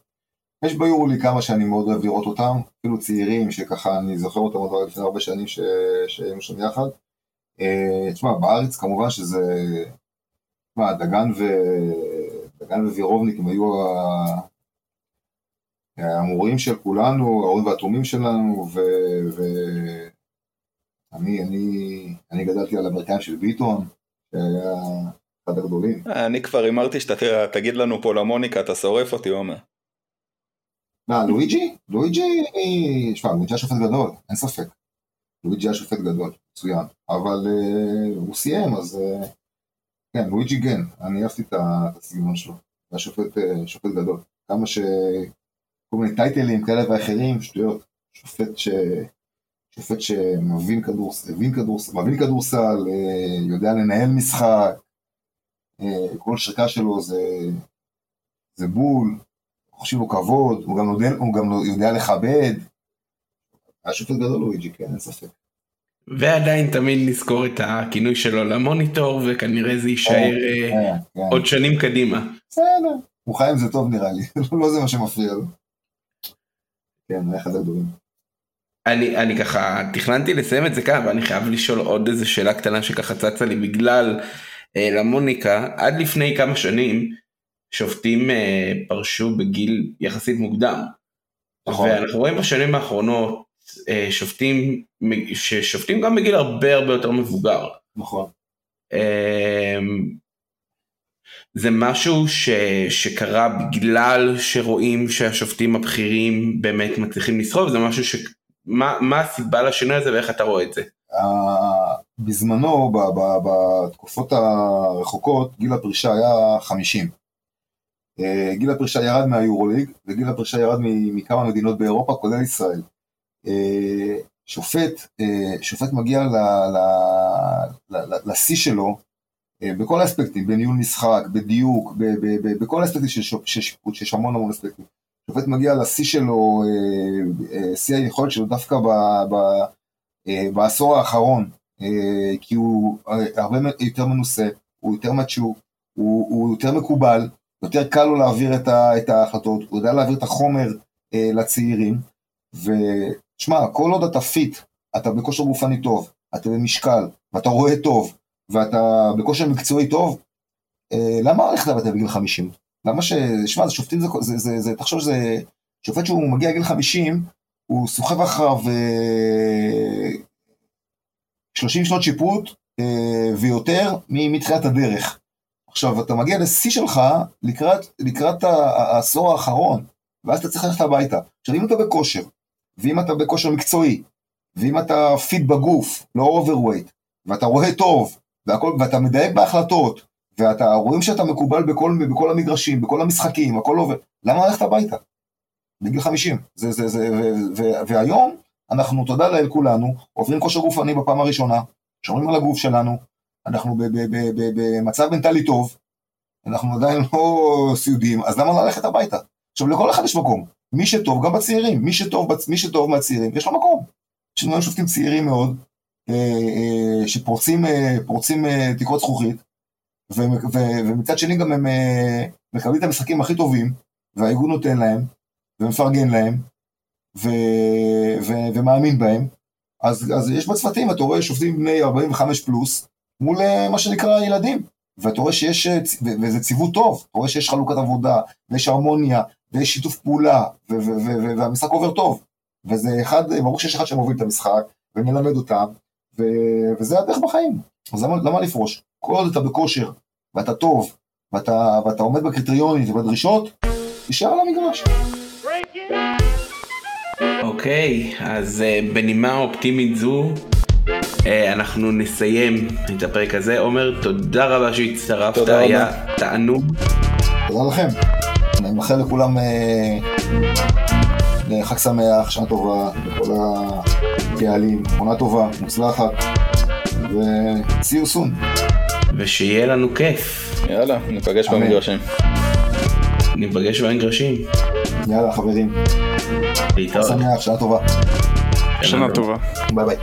יש ביורו לי כמה שאני מאוד אוהב לראות אותם, אפילו צעירים שככה אני זוכר אותם עוד לפני הרבה שנים שהיינו שם יחד. אה, תשמע, בארץ כמובן שזה, תשמע, דגן, ו... דגן ווירובניק הם היו המורים של כולנו, ההורים והתרומים שלנו, ו... ו... אני, אני, אני גדלתי על הברכיים של ביטון, שהיה אחד הגדולים. אני כבר הימרתי שאתה תגיד לנו פה למוניקה, אתה שורף אותי, עומר. מה, לואיג'י? לואיג'י, שמע, לואיג'י היה שופט גדול, אין ספק. לואיג'י היה שופט גדול, מצוין. אבל uh, הוא סיים, אז uh, כן, לואיג'י גן, אני אהבתי את הסגנון שלו. היה שופט, uh, שופט גדול. כמה ש... כל מיני טייטלים כאלה ואחרים, שטויות. שופט ש... שופט שמבין כדורסל, מבין כדורסל, מבין כדורסל, יודע לנהל משחק, כל שריקה שלו זה, זה בול, חושבים לו כבוד, הוא גם, יודע, הוא גם יודע לכבד. היה שופט גדול לואיג'י, כן, אין ספק. ועדיין תמיד נזכור את הכינוי שלו למוניטור, וכנראה זה יישאר אה, כן, כן. עוד שנים קדימה. בסדר, הוא חי עם זה טוב נראה לי, לא זה מה שמפריע לו. כן, היה אחד הגדולים. אני, אני ככה תכננתי לסיים את זה כאן ואני חייב לשאול עוד איזה שאלה קטנה שככה צצה לי בגלל אה, למוניקה עד לפני כמה שנים שופטים אה, פרשו בגיל יחסית מוקדם. נכון. ואנחנו רואים בשנים האחרונות אה, שופטים ששופטים גם בגיל הרבה הרבה יותר מבוגר. נכון. אה, זה משהו ש, שקרה בגלל שרואים שהשופטים הבכירים באמת מצליחים לסחוב זה משהו ש... מה, מה הסיבה לשינוי הזה ואיך אתה רואה את זה? אה, בזמנו, ב- ב- בתקופות הרחוקות, גיל הפרישה היה 50. אה, גיל הפרישה ירד מהיורוליג, וגיל הפרישה ירד מכמה מדינות באירופה, כולל ישראל. אה, שופט, אה, שופט מגיע לשיא שלו, בכל האספקטים, בניהול משחק, בדיוק, בכל האספקטים של שיפוט, שיש המון המון אספקטים. שופט מגיע לשיא שלו, שיא היכולת שלו דווקא ב- ב- בעשור האחרון, כי הוא הרבה יותר מנוסה, הוא יותר מצ'ו, הוא, הוא יותר מקובל, יותר קל לו להעביר את, ה, את ההחלטות, הוא יודע להעביר את החומר אה, לצעירים, ושמע, כל עוד אתה פיט, אתה בכושר גופני טוב, אתה במשקל, ואתה רואה טוב, ואתה בכושר מקצועי טוב, אה, למה ללכת לבטל בגיל 50? למה ש... שמע, שופטים, זה, זה, זה, זה, תחשוב שזה... שופט שהוא מגיע לגיל 50, הוא סוחב אחריו אה, 30 שנות שיפוט אה, ויותר מתחילת הדרך. עכשיו, אתה מגיע לשיא שלך לקראת, לקראת העשור האחרון, ואז אתה צריך ללכת הביתה. עכשיו, אם אתה בכושר, ואם אתה בכושר מקצועי, ואם אתה fit בגוף, לא overweight, ואתה רואה טוב, והכל, ואתה מדייק בהחלטות, ואתה רואים שאתה מקובל בכל, בכל המגרשים, בכל המשחקים, הכל עובד, למה ללכת הביתה? בגיל 50. זה, זה, זה, ו, ו, והיום אנחנו, תודה לאל כולנו, עוברים כושר גופני בפעם הראשונה, שומרים על הגוף שלנו, אנחנו במצב מנטלי טוב, אנחנו עדיין לא סיעודיים, אז למה ללכת הביתה? עכשיו לכל אחד יש מקום, מי שטוב, גם בצעירים, מי שטוב, מי שטוב מהצעירים, יש לו מקום. יש לנו שופטים צעירים מאוד, אה, אה, שפורצים אה, תקרות זכוכית, ומצד שני גם הם מקבלים את המשחקים הכי טובים, והאיגוד נותן להם, ומפרגן להם, ו- ו- ומאמין בהם, אז, אז יש בצוותים, אתה רואה שופטים בני 45 פלוס, מול אה, מה שנקרא ילדים, ואתה רואה שיש, אה, וזה ציוות טוב, אתה רואה שיש חלוקת עבודה, ויש הרמוניה, ויש שיתוף פעולה, והמשחק עובר טוב. וזה אחד, ברור שיש אחד שמוביל את המשחק, ומלמד אותם, וזה הדרך בחיים. אז למה, למה לפרוש? כל עוד אתה בכושר, ואתה טוב, ואתה, ואתה עומד בקריטריונים ובדרישות, תישאר על המגרש. אוקיי, אז uh, בנימה אופטימית זו, אנחנו נסיים את הפרק הזה. עומר, תודה רבה שהצטרפת, תודה רבה. היה תענוג. תודה לכם. אני מאחל לכולם אה, חג שמח, שנה טובה, לכל הקהלים, עונה טובה, מוצלחת, ו-see you soon. ושיהיה לנו כיף. יאללה, ניפגש. במגרשים. ניפגש במגרשים. יאללה חברים, חג להתראות. שמח, שנה טובה, שנה טובה. ביי ביי.